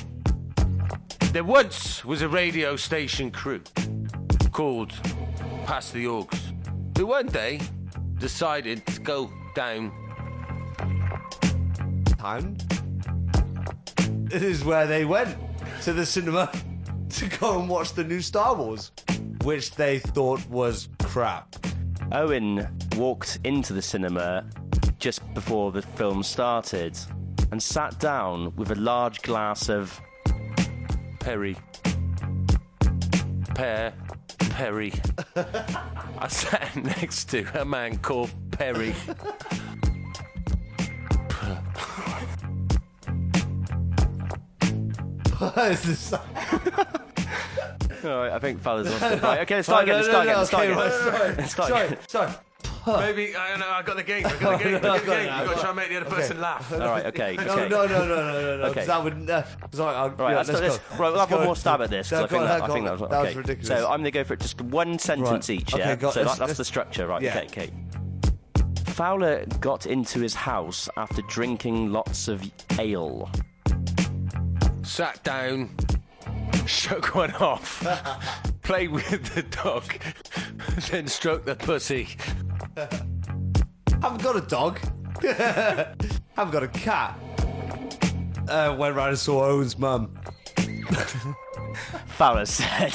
Speaker 5: There once was a radio station crew called Pass the Aux, who one day decided to go down.
Speaker 6: Town. This is where they went to the cinema to go and watch the new Star Wars, which they thought was crap.
Speaker 2: Owen walked into the cinema just before the film started and sat down with a large glass of
Speaker 5: Perry. Pear. Perry. I sat next to a man called Perry.
Speaker 6: What is this?
Speaker 2: All right, I think fellas lost it. Right, okay, let's start again. Let's start again. Let's start again.
Speaker 6: right, sorry, sorry,
Speaker 2: again.
Speaker 5: Maybe, I don't know, I got the game, I got the game, I got the game. You've got to try and make the other person laugh.
Speaker 2: All right, okay,
Speaker 6: No,
Speaker 2: okay.
Speaker 6: no, no, no, no, no, no.
Speaker 2: Okay.
Speaker 6: That would. Uh, sorry, I'll,
Speaker 2: Right,
Speaker 6: yeah,
Speaker 2: let's,
Speaker 6: let's,
Speaker 2: let's,
Speaker 6: go.
Speaker 2: right, We'll have one more stab at this. 'cause
Speaker 6: No,
Speaker 2: I think, that, I think that was
Speaker 6: That was ridiculous.
Speaker 2: So I'm going to go for just one sentence
Speaker 6: Right.
Speaker 2: each.
Speaker 6: Okay,
Speaker 2: Yeah. so
Speaker 6: let's-
Speaker 2: that's
Speaker 6: let's-
Speaker 2: the structure, right?
Speaker 6: yeah.
Speaker 2: Okay, okay. Fowler got into his house after drinking lots of ale.
Speaker 5: Sat down, shook one off, played with the dog, then stroke the pussy.
Speaker 6: Haven't got a dog. Haven't got a cat. Uh, went round and saw Owen's mum.
Speaker 2: Fowler said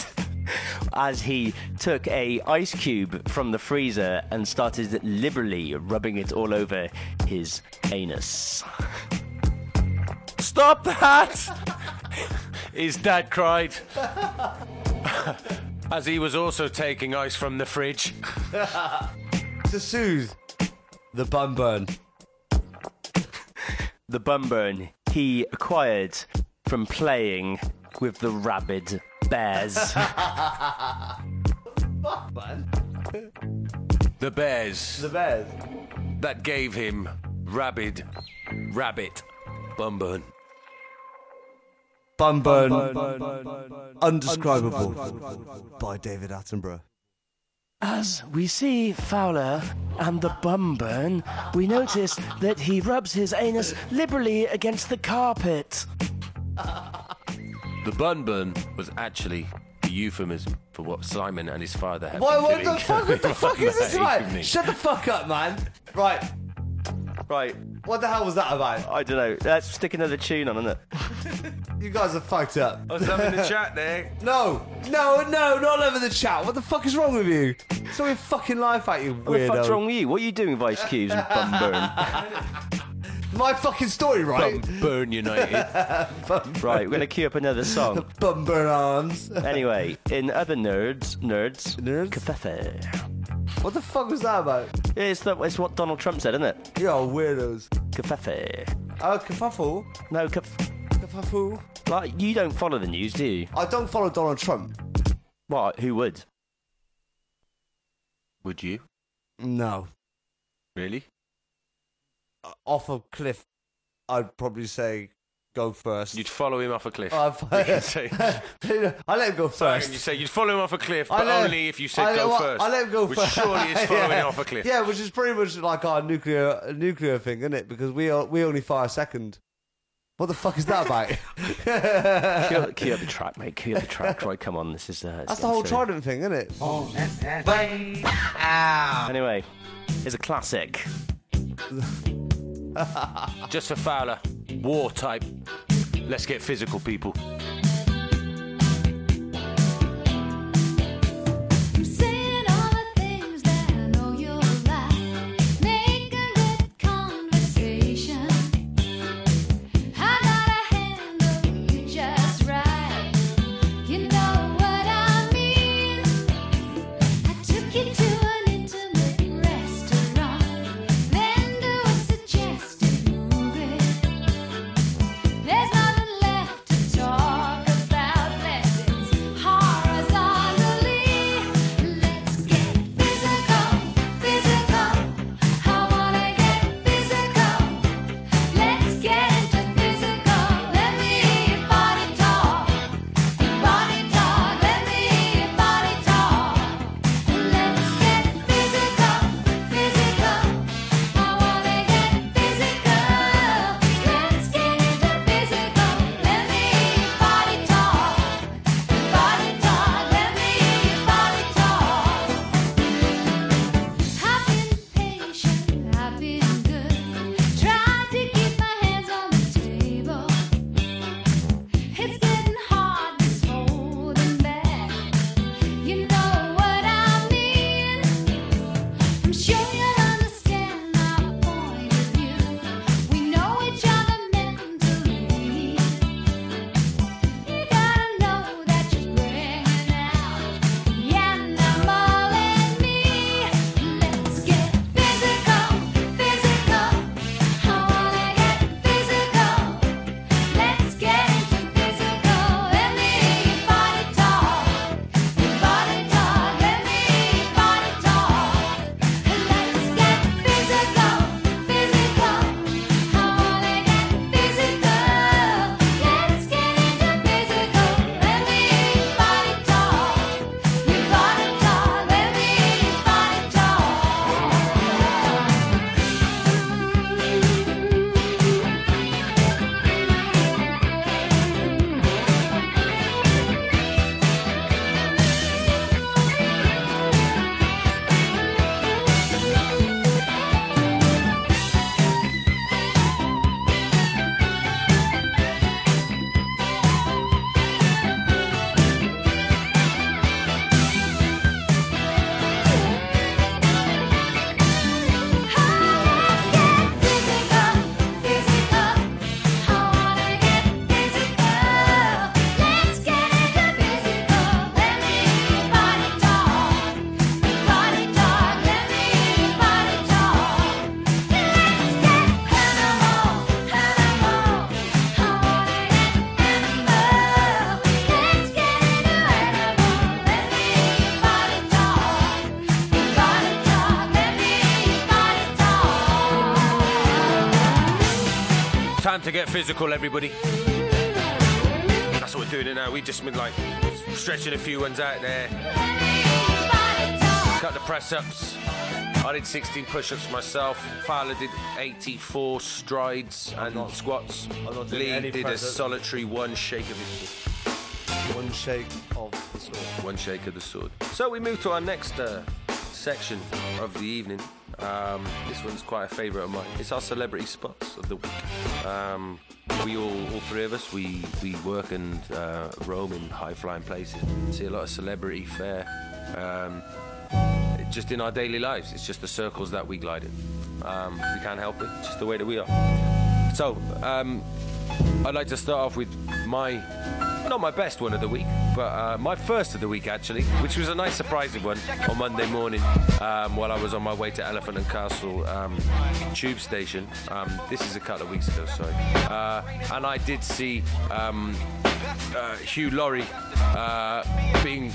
Speaker 2: as he took a ice cube from the freezer and started liberally rubbing it all over his anus.
Speaker 5: Stop that! His dad cried. As he was also taking ice from the fridge.
Speaker 6: to soothe the bum burn.
Speaker 2: The bum burn he acquired from playing with the rabid bears.
Speaker 6: Man.
Speaker 5: The bears
Speaker 6: The bears.
Speaker 5: that gave him rabid rabbit bumburn.
Speaker 6: Bun Burn, Undescribable by David Attenborough.
Speaker 2: As we see Fowler and the bum burn, we notice that he rubs his anus liberally against the carpet.
Speaker 16: The bun burn was actually a euphemism for what Simon and his father had
Speaker 6: Why,
Speaker 16: been
Speaker 6: what
Speaker 16: doing.
Speaker 6: the fuck? What the fuck is this
Speaker 16: that
Speaker 6: about? Shut the fuck up, man. Right.
Speaker 2: Right.
Speaker 6: What the hell was that about?
Speaker 2: I don't know. Let's stick another tune on, innit?
Speaker 6: You guys are fucked up.
Speaker 16: I was having a chat there.
Speaker 6: No, no, no, not over the chat. What the fuck is wrong with you? Sorry, your fucking life out, you
Speaker 2: What the fuck's wrong with you? What are you doing with ice cubes and bum burn?
Speaker 6: My fucking story, right?
Speaker 16: Bum burn United.
Speaker 2: right, we're gonna queue up another song.
Speaker 6: Bum burn arms.
Speaker 2: Anyway, in other nerds, nerds,
Speaker 6: Nerds?
Speaker 2: Covfefe.
Speaker 6: What the fuck was that about?
Speaker 2: It's, the, it's what Donald Trump said, isn't it?
Speaker 6: Yo, weirdos.
Speaker 2: Covfefe.
Speaker 6: Oh, uh, kerfuffle.
Speaker 2: No, Cof-
Speaker 6: Kerfuffle.
Speaker 2: like you don't follow the news, do you?
Speaker 6: I don't follow Donald Trump.
Speaker 2: What? Who would?
Speaker 16: Would you?
Speaker 6: No.
Speaker 16: Really?
Speaker 6: Uh, off a cliff, I'd probably say go first.
Speaker 16: You'd follow him off a cliff.
Speaker 6: I,
Speaker 16: You say-
Speaker 6: I let him go
Speaker 16: And
Speaker 6: first.
Speaker 16: you say you'd follow him off a cliff, but
Speaker 6: let-
Speaker 16: only if you said
Speaker 6: I let-
Speaker 16: go
Speaker 6: well,
Speaker 16: first.
Speaker 6: I let him go
Speaker 16: which
Speaker 6: first.
Speaker 16: surely is following
Speaker 6: yeah.
Speaker 16: off a cliff.
Speaker 6: Yeah, which is pretty much like our nuclear nuclear thing, isn't it? Because we are, we only fire second. What the fuck is that about?
Speaker 2: Cue up, the track, mate. Cue up the track. Right, come on. This is. Uh,
Speaker 6: That's the whole
Speaker 2: getting silly.
Speaker 6: Trident thing, isn't it?
Speaker 1: Oh, that's that.
Speaker 2: Anyway, it's a classic.
Speaker 16: Just for Fowler, war type. Let's get physical, people.
Speaker 5: Get physical, everybody. That's what
Speaker 16: we're
Speaker 5: doing it now. We just been like stretching a few ones out there. Cut the press ups. I did 16 push ups myself. Fowler did 84 strides and squats.
Speaker 6: not doing
Speaker 5: Lee did a solitary one shake of his
Speaker 6: One shake of the sword.
Speaker 5: One shake of the sword. So we move to our next uh, section of the evening. Um, this one's quite a favourite of mine. It's our celebrity spots of the week. Um, we all, all three of us, we, we work and uh, roam in high flying places. See a lot of celebrity fare. Um, just in our daily lives, it's just the circles that we glide in. Um, we can't help it. Just the way that we are. So, um, I'd like to start off with my, not my best one of the week, but uh, my first of the week actually, which was a nice surprising one on Monday morning um, while I was on my way to Elephant and Castle um, tube station. Um, this is a couple of weeks ago, sorry. Uh, and I did see um, uh, Hugh Laurie uh, being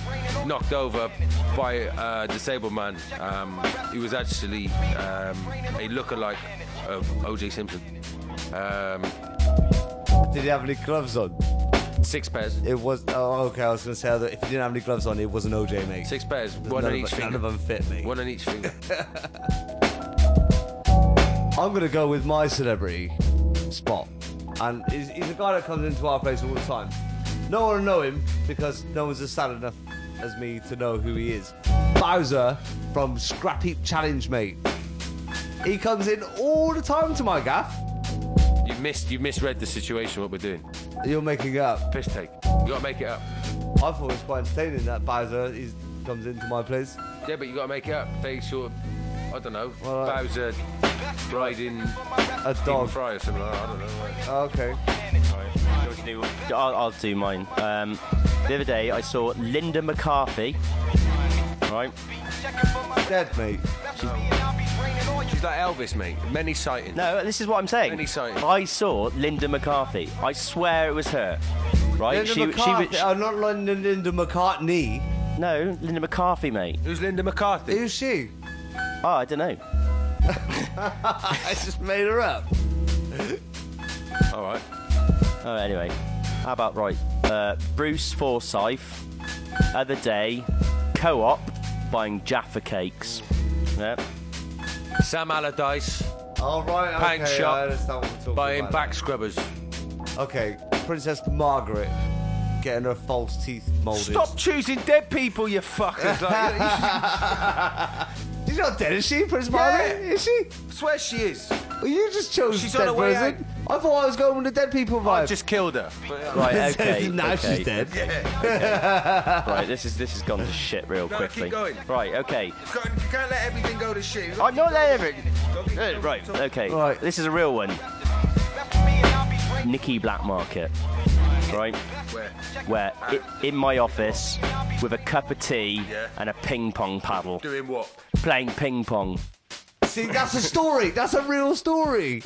Speaker 5: knocked over by a disabled man. Um, he was actually um, a lookalike of O.J. Simpson.
Speaker 6: Did he have any gloves on?
Speaker 5: Six pairs.
Speaker 6: It was. Oh, okay. I was going to say that if you didn't have any gloves on, it was an OJ, mate.
Speaker 5: Six pairs, one
Speaker 6: none
Speaker 5: on
Speaker 6: of-
Speaker 5: each
Speaker 6: None
Speaker 5: finger.
Speaker 6: of them fit, mate.
Speaker 5: One on each finger.
Speaker 6: I'm going to go with my celebrity spot. And he's, he's a guy that comes into our place all the time. No one will know him because no one's as sad enough as me to know who he is. Bowser from Scrap Heap Challenge, mate. He comes in all the time to my gaff.
Speaker 5: You missed. You misread the situation. What we're doing.
Speaker 6: You're making it up.
Speaker 5: Piss take. You gotta make it up.
Speaker 6: I thought it was quite entertaining that Bowser is, comes into my place.
Speaker 5: Yeah, but you gotta make it up. They sort of. I don't know.
Speaker 6: Well, uh,
Speaker 5: Bowser riding
Speaker 6: a dog.
Speaker 5: Fry or something. Like that. I don't know. Like,
Speaker 6: Okay.
Speaker 2: I'll, I'll do mine. Um, the other day, I saw Linda McCarthy. Right.
Speaker 6: Dead, mate.
Speaker 5: She's like Elvis, mate. Many sightings.
Speaker 2: No, this is what I'm saying.
Speaker 5: Many sightings.
Speaker 2: I saw Linda McCarthy. I swear it was her. Right?
Speaker 6: Linda
Speaker 2: she,
Speaker 6: McCarthy.
Speaker 2: she
Speaker 6: oh, not Linda, Linda McCartney.
Speaker 2: No, Linda McCarthy, mate.
Speaker 5: Who's Linda McCarthy?
Speaker 6: Who's she?
Speaker 2: Oh, I don't know.
Speaker 6: I just made her up.
Speaker 5: All right.
Speaker 2: Oh, anyway. How about right? Uh, Bruce Forsyth, other day, co-op, buying Jaffa cakes. Yeah.
Speaker 5: Sam Allardyce.
Speaker 6: All right.
Speaker 5: Paint
Speaker 6: okay,
Speaker 5: shop.
Speaker 6: I understand what we're talking
Speaker 5: Buying
Speaker 6: about
Speaker 5: back scrubbers.
Speaker 6: Okay, Princess Margaret getting her false teeth molded.
Speaker 5: Stop choosing dead people, you fuckers. Like,
Speaker 6: She's not dead, is she, Princess Margaret? Is she?
Speaker 5: swear she is.
Speaker 6: Well, you just chose
Speaker 5: She's
Speaker 6: dead
Speaker 5: on her way
Speaker 6: person. I thought I was going with the dead people vibe.
Speaker 5: I just killed her. But, uh,
Speaker 2: Right. Okay.
Speaker 6: now
Speaker 2: okay.
Speaker 6: she's dead. Yeah.
Speaker 2: Right. This is this has gone to shit real
Speaker 5: No, keep
Speaker 2: quickly.
Speaker 5: going.
Speaker 2: Right. Okay.
Speaker 5: You can't, you can't let everything go to shit.
Speaker 2: I'm not letting everything. Right. Okay.
Speaker 6: Right.
Speaker 2: This is a real one. Nicky Blackmarket. Right.
Speaker 5: Where?
Speaker 2: Where i in my office with a cup of tea
Speaker 5: Yeah.
Speaker 2: and a ping pong paddle,
Speaker 5: Doing what?
Speaker 2: playing ping pong.
Speaker 6: See, that's a story. That's a real story.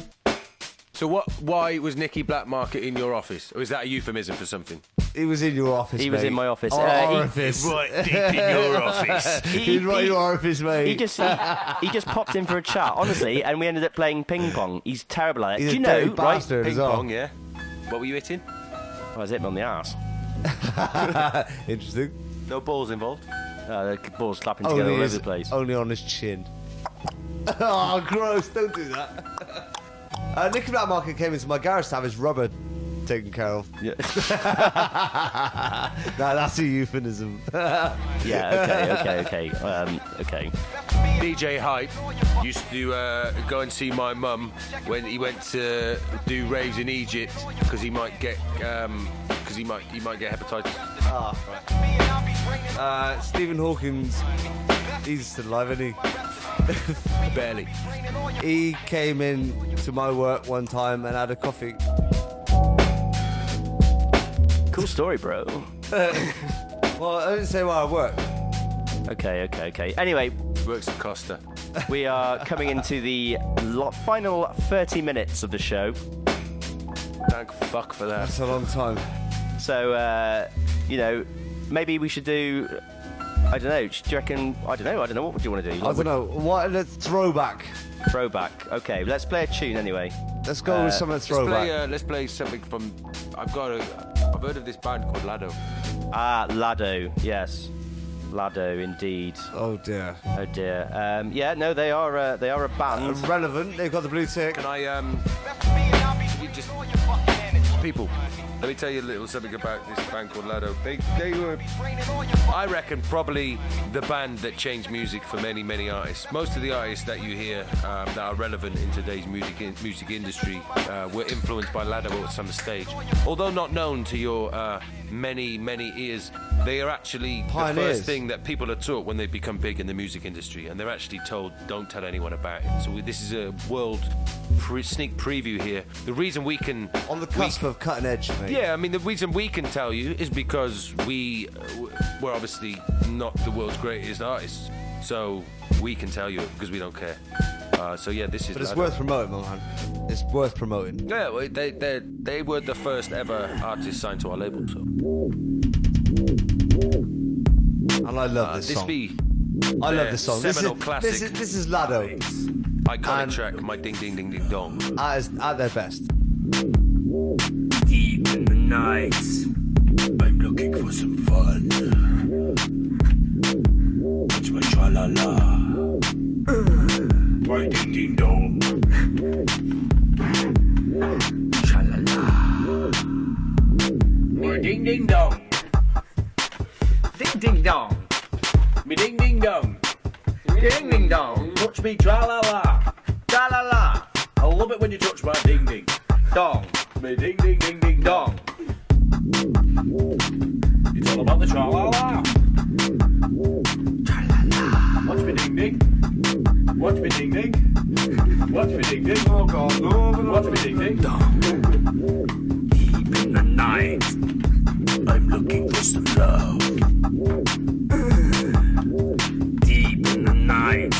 Speaker 5: So what? Why was Nicky Blackmarket in your office? Or is that a euphemism for something?
Speaker 6: He was in your office.
Speaker 2: He was in my office.
Speaker 6: Or-
Speaker 2: Uh, he-
Speaker 6: orifice.
Speaker 2: right deep in your office.
Speaker 6: he He's right in your orifice, mate.
Speaker 2: He just he, he just popped in for a chat, honestly, and we ended up playing ping pong. He's terrible at it.
Speaker 6: He's
Speaker 2: Do
Speaker 6: a
Speaker 2: you
Speaker 6: dirty
Speaker 2: know, right?
Speaker 6: bastard
Speaker 5: Ping
Speaker 6: as well.
Speaker 5: pong, yeah. What were you hitting?
Speaker 2: I was hitting him on the ass.
Speaker 6: Interesting.
Speaker 5: No balls involved.
Speaker 2: Uh, the balls clapping together all over
Speaker 6: his-
Speaker 2: the place.
Speaker 6: only on his chin. oh, gross! Don't do that. Uh, Nicky Blackmarket came into my garage to have his rubber taken care of.
Speaker 2: Yeah.
Speaker 6: no, that's a euphemism.
Speaker 2: yeah. Okay. Okay. Okay. Um, okay.
Speaker 5: DJ Hype used to uh, go and see my mum when he went to do raves in Egypt because he might get because he might he might get hepatitis.
Speaker 6: Ah, right. Uh, Stephen Hawkins, he's still alive, isn't he?
Speaker 5: Barely.
Speaker 6: He came in to my work one time and had a coffee.
Speaker 2: Cool story, bro.
Speaker 6: Well, I didn't say where I work.
Speaker 2: Okay. Okay. Okay. Anyway,
Speaker 5: Works at Costa.
Speaker 2: we are coming into the lo- final 30 minutes of the show.
Speaker 5: Thank fuck for that.
Speaker 6: That's a long time.
Speaker 2: So, uh, you know, maybe we should do. I don't know. Do you reckon? I don't know. I don't know. What would you want to do?
Speaker 6: I don't know. What a throwback.
Speaker 2: Throwback. Okay, let's play a tune anyway.
Speaker 6: Let's go
Speaker 2: Uh,
Speaker 6: with some of the
Speaker 5: Let's play,
Speaker 6: throwback.
Speaker 5: uh, let's play something from. I've got a. I've heard of this band called Lado.
Speaker 2: Ah, Lado, yes. Lado, indeed.
Speaker 6: Oh dear.
Speaker 2: Oh dear. Um, yeah, no, they are. Uh, they are a band.
Speaker 6: Relevant. They've got the blue tick.
Speaker 5: Can I um? You just people. Let me tell you a little something about this band called Lado. They they were, I reckon, probably the band that changed music for many many artists. Most of the artists that you hear um, that are relevant in today's music in, music industry uh, were influenced by Lado at some stage. Although not known to your uh, many many ears, they are actually the first thing that people are taught when they become big in the music industry, and they're actually told don't tell anyone about it. So we, this is a world pre- sneak preview here. The reason we can
Speaker 6: On the cusp of cutting edge, mate.
Speaker 5: yeah, I mean, the reason we can tell you is because we, uh, we're obviously not the world's greatest artists. So we can tell you because we don't care. Uh, so yeah, this is.
Speaker 6: But it's worth promoting, man. It's worth promoting.
Speaker 5: Yeah, well, they, they, they were the first ever artist signed to our label. So.
Speaker 6: And I love
Speaker 5: Uh,
Speaker 6: this
Speaker 5: this
Speaker 6: song.
Speaker 5: be
Speaker 6: I love this song. This is,
Speaker 5: classic.
Speaker 6: this is this is Lado
Speaker 5: iconic
Speaker 6: and-
Speaker 5: track, my ding ding ding ding dong.
Speaker 6: at, at their best.
Speaker 17: Deep in the night, I'm looking for some fun. Watch my tra la la. My ding ding dong. Tra la la.
Speaker 18: Me ding ding dong. Ding ding dong. Me ding ding dong. Ding ding dong. Touch me tra la la. Tra la la. I love it when you touch my ding ding dong. Ding ding ding ding dong. It's all about the tra la la. Tra la la. Watch me ding ding. Watch me ding ding. Watch me ding ding. Oh God, no. Watch me ding ding. dong.
Speaker 17: Deep in the night, I'm looking for some love. Deep in the night,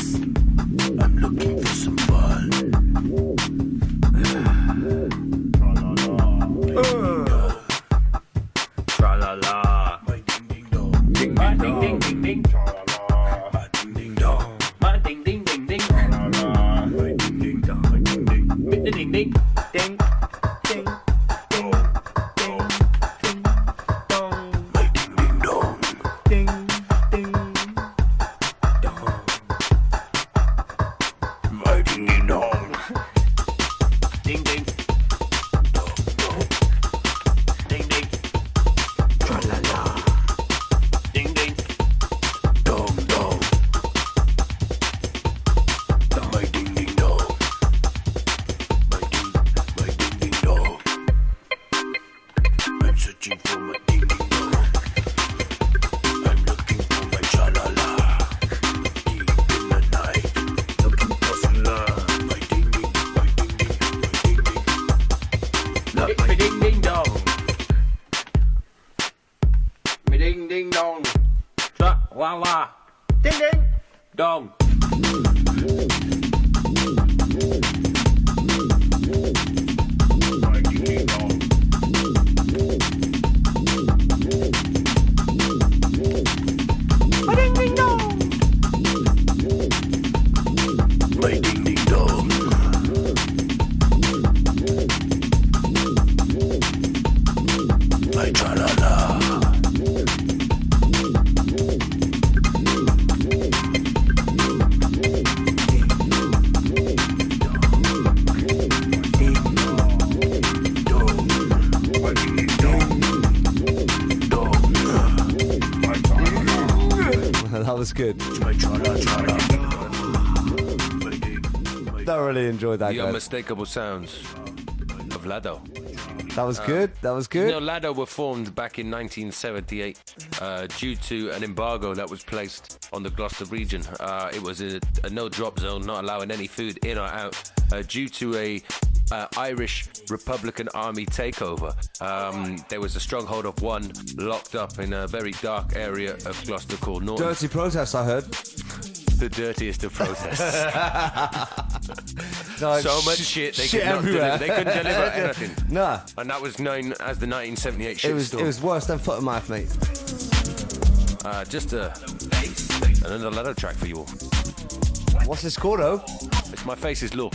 Speaker 6: enjoyed that.
Speaker 5: The
Speaker 6: guys.
Speaker 5: unmistakable sounds of Lado.
Speaker 6: That was
Speaker 5: Uh,
Speaker 6: good. That was
Speaker 5: You
Speaker 6: good.
Speaker 5: know, Lado were formed back in 1978 uh, due to an embargo that was placed on the Gloucester region. Uh, it was a, a no-drop zone, not allowing any food in or out, uh, due to a uh, Irish Republican Army takeover. Um, there was a stronghold of one locked up in a very dark area of Gloucester called North.
Speaker 6: Dirty protest, I heard.
Speaker 5: The dirtiest of protests.
Speaker 6: Like,
Speaker 5: so much
Speaker 6: sh-
Speaker 5: shit they
Speaker 6: shit
Speaker 5: could not
Speaker 6: everywhere.
Speaker 5: deliver. They couldn't deliver anything.
Speaker 6: Nah.
Speaker 5: And that was known as the 1978 shit
Speaker 6: It was it was worse than foot and mouth, mate.
Speaker 5: Uh, just a, another letter track for you all.
Speaker 6: What's this called, though?
Speaker 5: It's My Face is Low.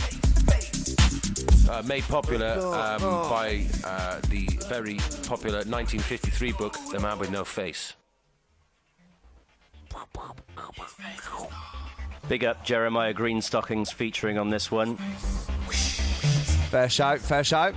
Speaker 5: uh, made popular
Speaker 6: Oh,
Speaker 5: um,
Speaker 6: oh.
Speaker 5: by uh, the very popular 1953 book, The Man with No Face.
Speaker 2: Big up Jeremiah Greenstockings featuring on this one.
Speaker 6: Fair shout, fair shout.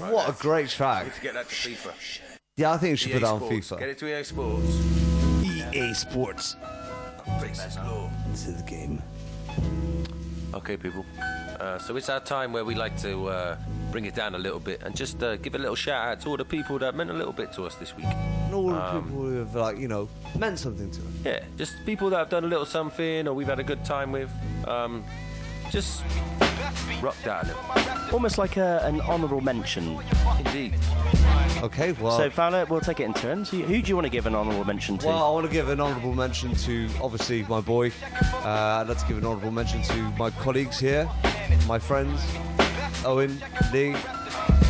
Speaker 5: Right?
Speaker 6: What a great track.
Speaker 5: Need to get that to FIFA.
Speaker 6: Yeah, I think you should
Speaker 5: EA
Speaker 6: put that on
Speaker 5: Sports.
Speaker 6: FIFA.
Speaker 5: Get it to EA Sports.
Speaker 6: EA Sports.
Speaker 5: Into
Speaker 6: the game.
Speaker 5: Okay, people. Uh, so it's our time where we like to uh, bring it down a little bit and just uh, give a little shout out to all the people that meant a little bit to us this week.
Speaker 6: And all the
Speaker 5: Um,
Speaker 6: people who have, like, you know, meant something to us.
Speaker 5: Yeah, just people that have done a little something or we've had a good time with. Um, just rocked out a little.
Speaker 2: Almost like a, an honourable mention.
Speaker 5: Indeed.
Speaker 6: Okay, well.
Speaker 2: so, Fowler, we'll take it in turns. Who who do you want to give an honourable mention to?
Speaker 6: Well, I want to give an honourable mention to obviously my boy. Uh, I'd like to give an honourable mention to my colleagues here, my friends, Owen, Lee,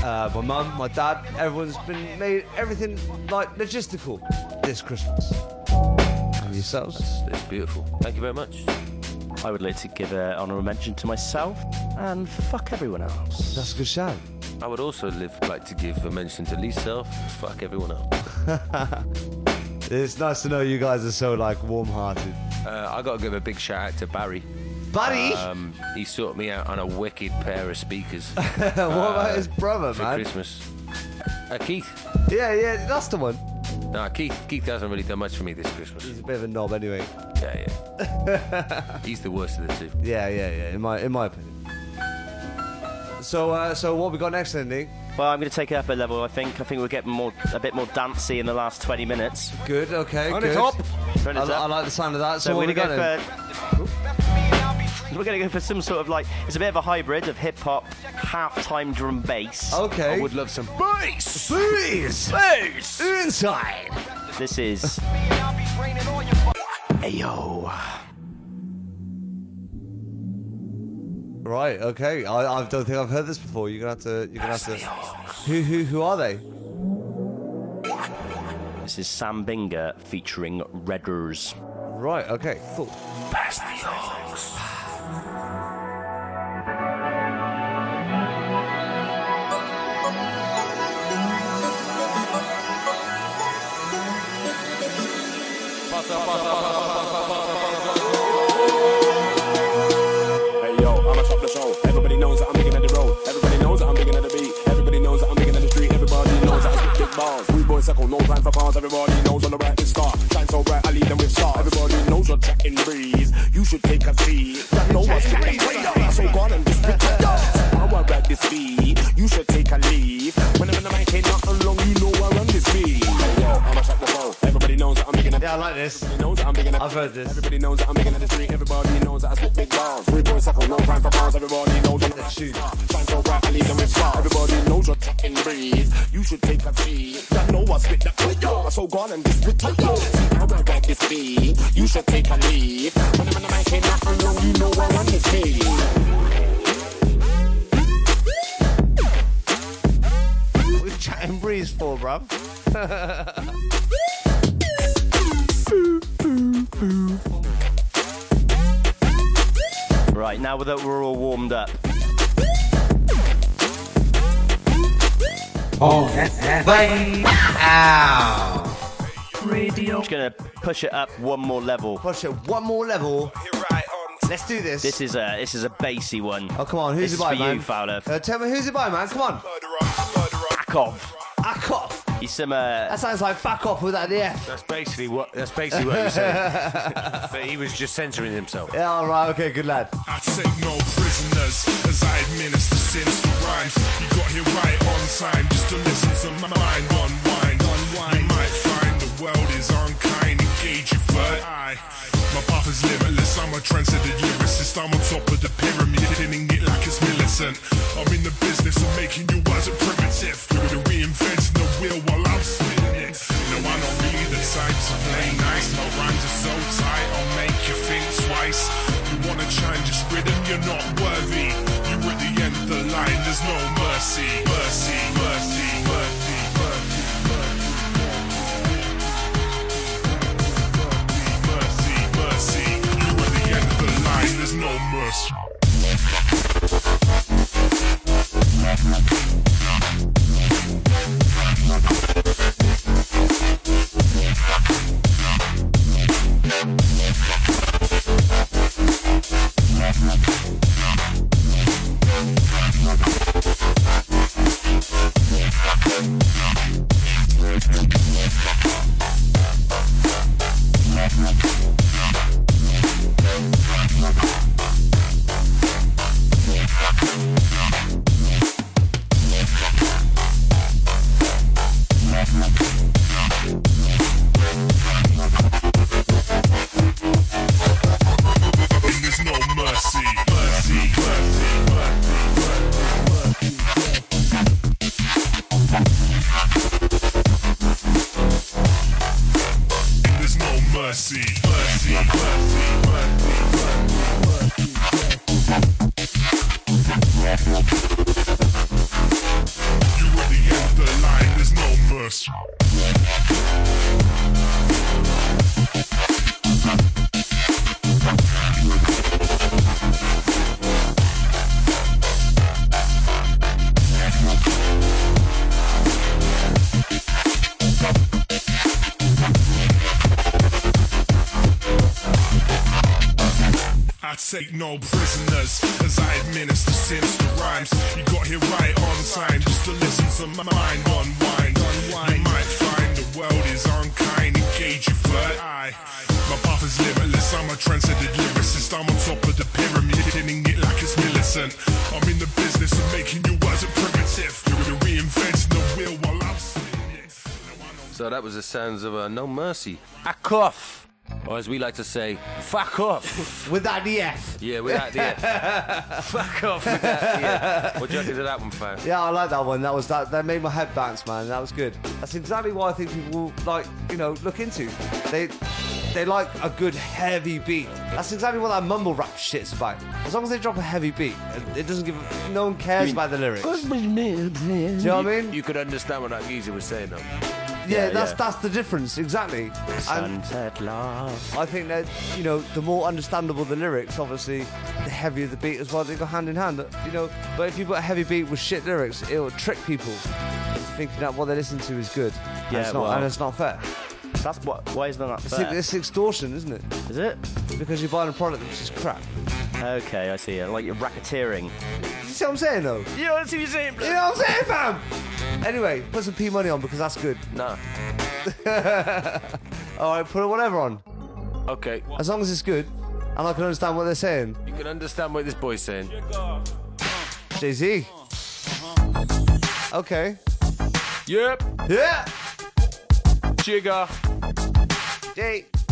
Speaker 6: uh, my mum, my dad. Everyone's been made everything like logistical this Christmas. And yourselves?
Speaker 5: It's beautiful. Thank you very much.
Speaker 2: I would like to give an honourable mention to myself and fuck everyone else.
Speaker 6: That's a good shout.
Speaker 5: I would also live, like to give a mention to Lee's self. Fuck everyone else.
Speaker 6: It's nice to know you guys are so like warm-hearted.
Speaker 5: Uh, I got to give a big shout out to Barry.
Speaker 6: Barry?
Speaker 5: Um, he sorted me out on a wicked pair of speakers.
Speaker 6: what about his brother,
Speaker 5: for
Speaker 6: man?
Speaker 5: Christmas? Uh, Keith.
Speaker 6: Yeah, yeah, that's the one.
Speaker 5: No, Keith. Keith hasn't really done much for me this Christmas.
Speaker 6: He's a bit of a knob anyway.
Speaker 5: Yeah, yeah. He's the worst of the two.
Speaker 6: Yeah, yeah, yeah. In my in my opinion. So, uh, so what we got next, then, Nick?
Speaker 2: Well, I'm going to take it up a level. I think. I think we'll get more, a bit more dancey in the last 20 minutes.
Speaker 6: Good. Okay.
Speaker 2: On
Speaker 6: good.
Speaker 2: it up.
Speaker 6: I,
Speaker 2: Turn it
Speaker 6: I
Speaker 2: up.
Speaker 6: like the sound of that. So,
Speaker 2: So, we're going to go for. We're going to go for some sort of like it's a bit of a hybrid of hip hop, half-time drum bass.
Speaker 6: Okay.
Speaker 5: I would love some bass.
Speaker 6: Bass.
Speaker 2: Bass.
Speaker 6: Inside.
Speaker 2: This is. Ayo.
Speaker 6: Right. Okay. I, I don't think I've heard this before. You're gonna have to. You're gonna have to. Who who who are they?
Speaker 2: This is Sam Binga featuring Redders.
Speaker 6: Right. Okay. Cool.
Speaker 5: Pass the.
Speaker 19: Thank you. No time for pause. Everybody knows on the right is star. Shine so bright, I lead them with stars. Everybody knows you're chatting breeze. You should take a seat. You know what's spitting breeze. So go on and just spit will ride this beat. You should take a leave. When I'm in the mic, ain't nothing long. You know I run this beat. Yo, I'ma shut the show. Everybody knows that I'm than the
Speaker 6: Yeah, I like this.
Speaker 19: Everybody knows that I'm in the
Speaker 6: I've heard this.
Speaker 19: Everybody knows that I'm big in the street. Everybody knows that I spit big bars. Three boys suckle, no crime for pounds. Everybody knows I'm the
Speaker 6: tune.
Speaker 19: Shine so bright, I leave them with stars. Everybody knows you're fucking breeze. You should take a seat. You know I spit that fire. So gone and just retire. See how I got this beat. You should take a leave. When I'm in the mic, ain't nothing wrong. You know I run this beat.
Speaker 6: Chatting breeze for, bruv?
Speaker 2: Right, now that we're all warmed up,
Speaker 1: Oh, that's that. Play out.
Speaker 2: I'm just gonna push it up one more level.
Speaker 6: Push it one more level. Let's do this.
Speaker 2: This is a this is a bassy one.
Speaker 6: Oh, come on, who's
Speaker 2: this
Speaker 6: it
Speaker 2: is
Speaker 6: by,
Speaker 2: for
Speaker 6: man?
Speaker 2: you, Fowler?
Speaker 6: Uh, tell me who's it by, man. Come on.
Speaker 2: Akov.
Speaker 6: Akov.
Speaker 2: He's some. Uh,
Speaker 6: That sounds like fuck off without the F.
Speaker 5: That's basically what. That's basically what he said. but he was just censoring himself.
Speaker 6: Yeah, all right, okay, good lad.
Speaker 20: I take no prisoners as I administer sinister rhymes. You got here right on time just to listen to my mind unwind. Unwind. You might find the world is unkind, your. My path is limitless, I'm a transcendent lyricist. I'm on top of the pyramid, hitting it like it's militant. I'm in the business of making you words a primitive. You're reinventing the wheel while I'm spinning it. No, I'm not really the type to play nice. My rhymes are so tight, I'll make you think twice. You wanna change this rhythm, you're not worthy. You're at the end of the line, there's no. Mercy, mercy, mercy, mercy, no mercy. No prisoners as I administer sinister rhymes. You got here right on time just to listen to my mind unwind. You might find the world is unkind, engage your third eye. My path is limitless, I'm a transcendent lyricist. I'm on top of the pyramid, hitting it like it's militant. I'm in the business of making your words a primitive. You're reinventing the wheel while I'm spinning it.
Speaker 5: So that was the sounds of a No Mercy. A Or as we like to say, fuck off.
Speaker 6: Without the F.
Speaker 5: Yeah, without the F. fuck off without the F. What do you reckon of that one, fam?
Speaker 6: Yeah, I like that one. That was that. That made my head bounce, man. That was good. That's exactly what I think people will like. You know, look into. They they like a good heavy beat. That's exactly what that mumble rap shit's about. As long as they drop a heavy beat, it doesn't give. No one cares about the lyrics. Do you know what I mean?
Speaker 5: You could understand what that geezer was saying, though.
Speaker 6: Yeah, that's that's the difference exactly. And
Speaker 2: Sunset love.
Speaker 6: I think that you know the more understandable the lyrics, obviously, the heavier the beat as well. They go hand in hand. You know, but if you put a heavy beat with shit lyrics, it'll trick people into thinking that what they listen to is good. and
Speaker 2: Yeah,
Speaker 6: it's not,
Speaker 2: well-
Speaker 6: and it's not fair.
Speaker 2: That's what. Why is that not
Speaker 6: It's,
Speaker 2: fair?
Speaker 6: it's extortion, isn't it?
Speaker 2: Is it?
Speaker 6: Because you're buying a product which is crap.
Speaker 2: Okay, I see. it. Like you're racketeering.
Speaker 6: You see what I'm saying, though?
Speaker 2: Yeah, I see what you're saying.
Speaker 6: You know what I'm saying, fam? Anyway, put some P money on because that's good.
Speaker 5: No.
Speaker 6: All right, put whatever on.
Speaker 5: Okay.
Speaker 6: As long as it's good, and I can understand what they're saying.
Speaker 5: You can understand what this boy's saying.
Speaker 6: Jay Z. Okay.
Speaker 5: Yep.
Speaker 6: Yeah.
Speaker 5: Jigger.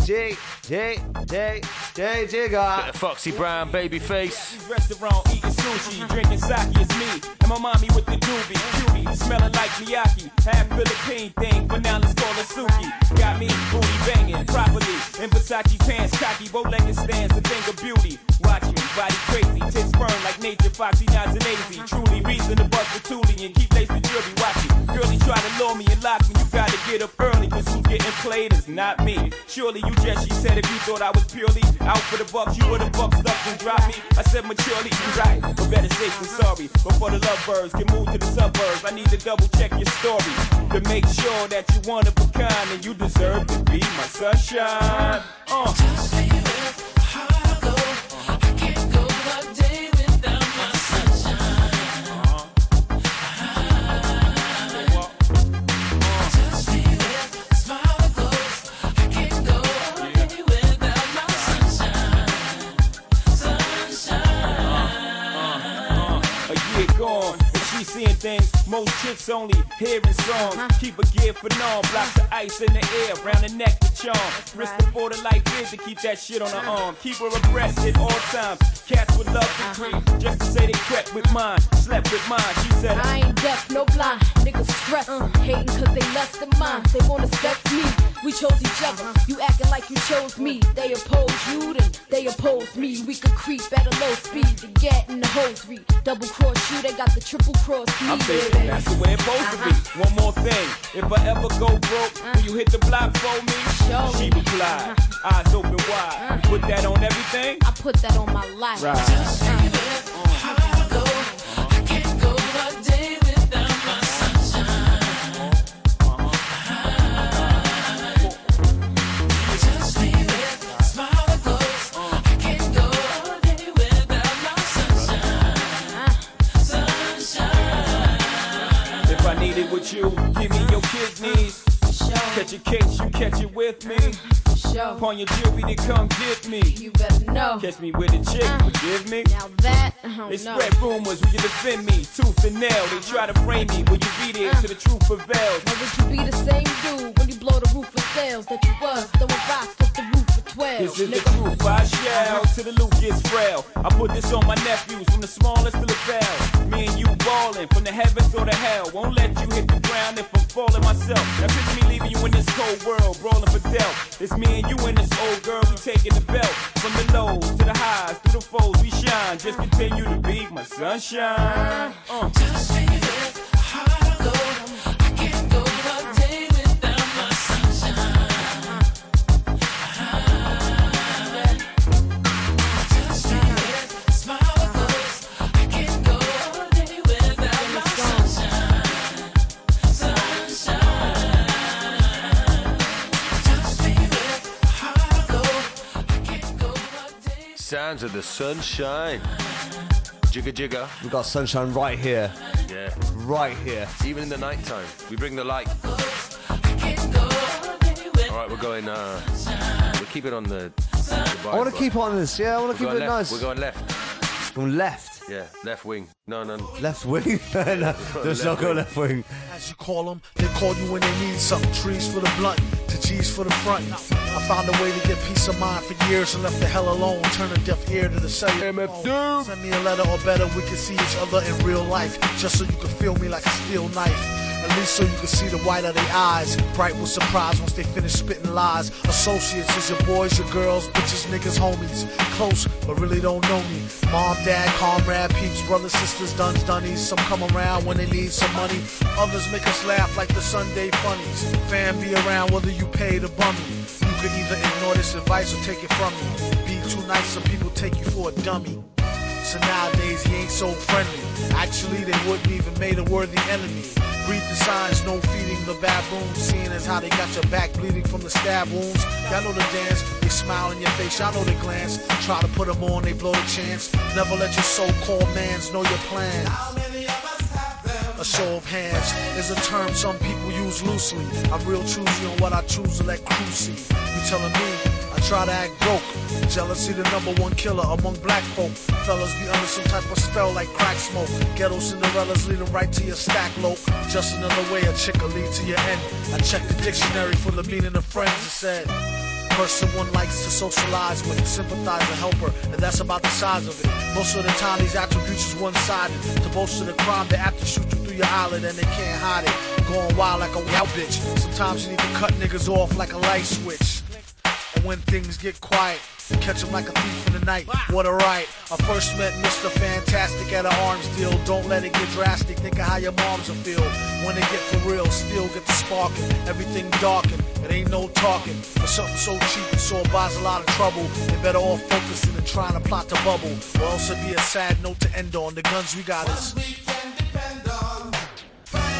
Speaker 6: J, J, J, J, J, Jigga.
Speaker 5: Foxy Brown, baby face.
Speaker 21: Restaurant eating sushi, drinking sake is me. And my mommy with the doobie, cutie, smelling like Miyake. Half Philippine thing, but now let's call her Suki. Got me booty banging properly. In Versace pants, cocky, bow legged stands, a thing of beauty. Watch me, body crazy, tits firm like nature, foxy, nods and lazy. Truly reason to bust the toolie and keep lacing jewelry. Watch it. Girlie try to lure me and lock me, you gotta get up early, cause who's getting played is not me. Surely you just, she said, if you thought I was purely out for the bucks, you would've bucked up and dropped me. I said maturely, you right, but better safe than sorry. Before the lovebirds can move to the suburbs, I need to double check your story to make sure that you one of a kind and you deserve to be my sunshine. Uh. Things most chicks only hearing songs. Keep a gear for norm, block the ice in the air, round the neck to charm. Risk before the life is to keep that shit on her uh-huh. arm. Keep her abreast at all times. Cats would love to uh-huh. creep, just to say they crept with mine, slept with mine. She said,
Speaker 22: I ain't deaf, no blind. Niggas stress, uh. hating cause they less than mine. They wanna sex me. We chose each other. Uh-huh. You acting like you chose me. They oppose you, then they oppose me. We could creep at a low speed to get in the hosiery. Double cross you, they got the triple cross me.
Speaker 21: That's the way it's supposed to be. Uh-huh. One more thing, if I ever go broke, uh-huh. will you hit the block for me? Show She replied, uh-huh. eyes open wide. You put that on everything?
Speaker 22: I put that on my life.
Speaker 21: Right. Upon your jewelry to come get me.
Speaker 22: You better know.
Speaker 21: Catch me with a chick, uh, forgive me.
Speaker 22: Now that, I don't
Speaker 21: They
Speaker 22: know.
Speaker 21: spread rumors, will you defend me? Tooth and nail, they try to frame me. Will you be there till the truth prevails?
Speaker 22: Or would you be the same dude when you blow the roof of sales that you was throwing rocks off the roof 12?
Speaker 21: This is the truth, I shall till the loot gets frail. I put this on my nephews from the smallest to the foul. Me and you ballin' from the heavens or the hell. Won't let you hit the ground if I'm falling myself. Now picture me leaving you in this cold world, brawling for death. It's me and you and this old girl, we taking the belt. From the lows to the highs, through the foes, we shine. Just continue to be my sunshine. Uh.
Speaker 5: Sounds of the sunshine. Jigga jigga.
Speaker 6: We got sunshine right here.
Speaker 5: Yeah.
Speaker 6: Right here.
Speaker 5: Even in the night time, we bring the light. All right, we're going. Uh, we're keeping on the. the
Speaker 6: I want to keep on this. Yeah, I want to keep it
Speaker 5: left.
Speaker 6: nice.
Speaker 5: We're going left.
Speaker 6: Going left.
Speaker 5: Yeah, left wing. No, no.
Speaker 6: Left wing. no, let's not go left wing.
Speaker 10: As you call them, they call you when they need something. Trees for the blunt, to G's for the front. I found a way to get peace of mind for years and left the hell alone. Turn a deaf ear to the cellular. phone. Send me a letter or better, we can see each other in real life. Just so you can feel me like a steel knife. At least so you can see the white of their eyes. Bright with surprise once they finish spitting lies. Associates is your boys, your girls, bitches, niggas, homies. Close, but really don't know me. Mom, dad, comrade, peeps, brothers, sisters, duns, dunnies. Some come around when they need some money. Others make us laugh like the Sunday funnies. Fan be around whether you pay the bummy. You could either ignore this advice or take it from me. Be too nice, some people take you for a dummy. So nowadays he ain't so friendly. Actually, they wouldn't even made a worthy enemy. Read the signs, no feeding the baboons. Seeing as how they got your back bleeding from the stab wounds. Y'all know the dance, they smile in your face, y'all know the glance. Try to put them on, they blow the chance. Never let your so-called mans know your plan. A show of hands is a term some people use loosely. I'm real choosy on what I choose to let crew see. You telling me try to act broke. Jealousy the number one killer among black folk. Fellas be under some type of spell like crack smoke. Ghetto Cinderellas lead 'em right to your stack lope. Just another way a chick will lead to your end. I checked the dictionary for the meaning of friends. and said, person one likes to socialize with, sympathize and help her, and that's about the size of it. Most of the time, these attributes is one-sided. To boast of the crime, they have to shoot you through your eyelid and they can't hide it. Going wild like a wild bitch. Sometimes you need to cut niggas off like a light switch. And when things get quiet, catch him like a thief in the night. What a right. I first met Mr. Fantastic at an arms deal. Don't let it get drastic. Think of how your moms will feel when it get for real. Still get the sparking. Everything darkened. It ain't no talking. For something so cheap, and so buys a lot of trouble. They better off focusing and trying to plot the bubble. Or else it'd be a sad note to end on. The guns we got is.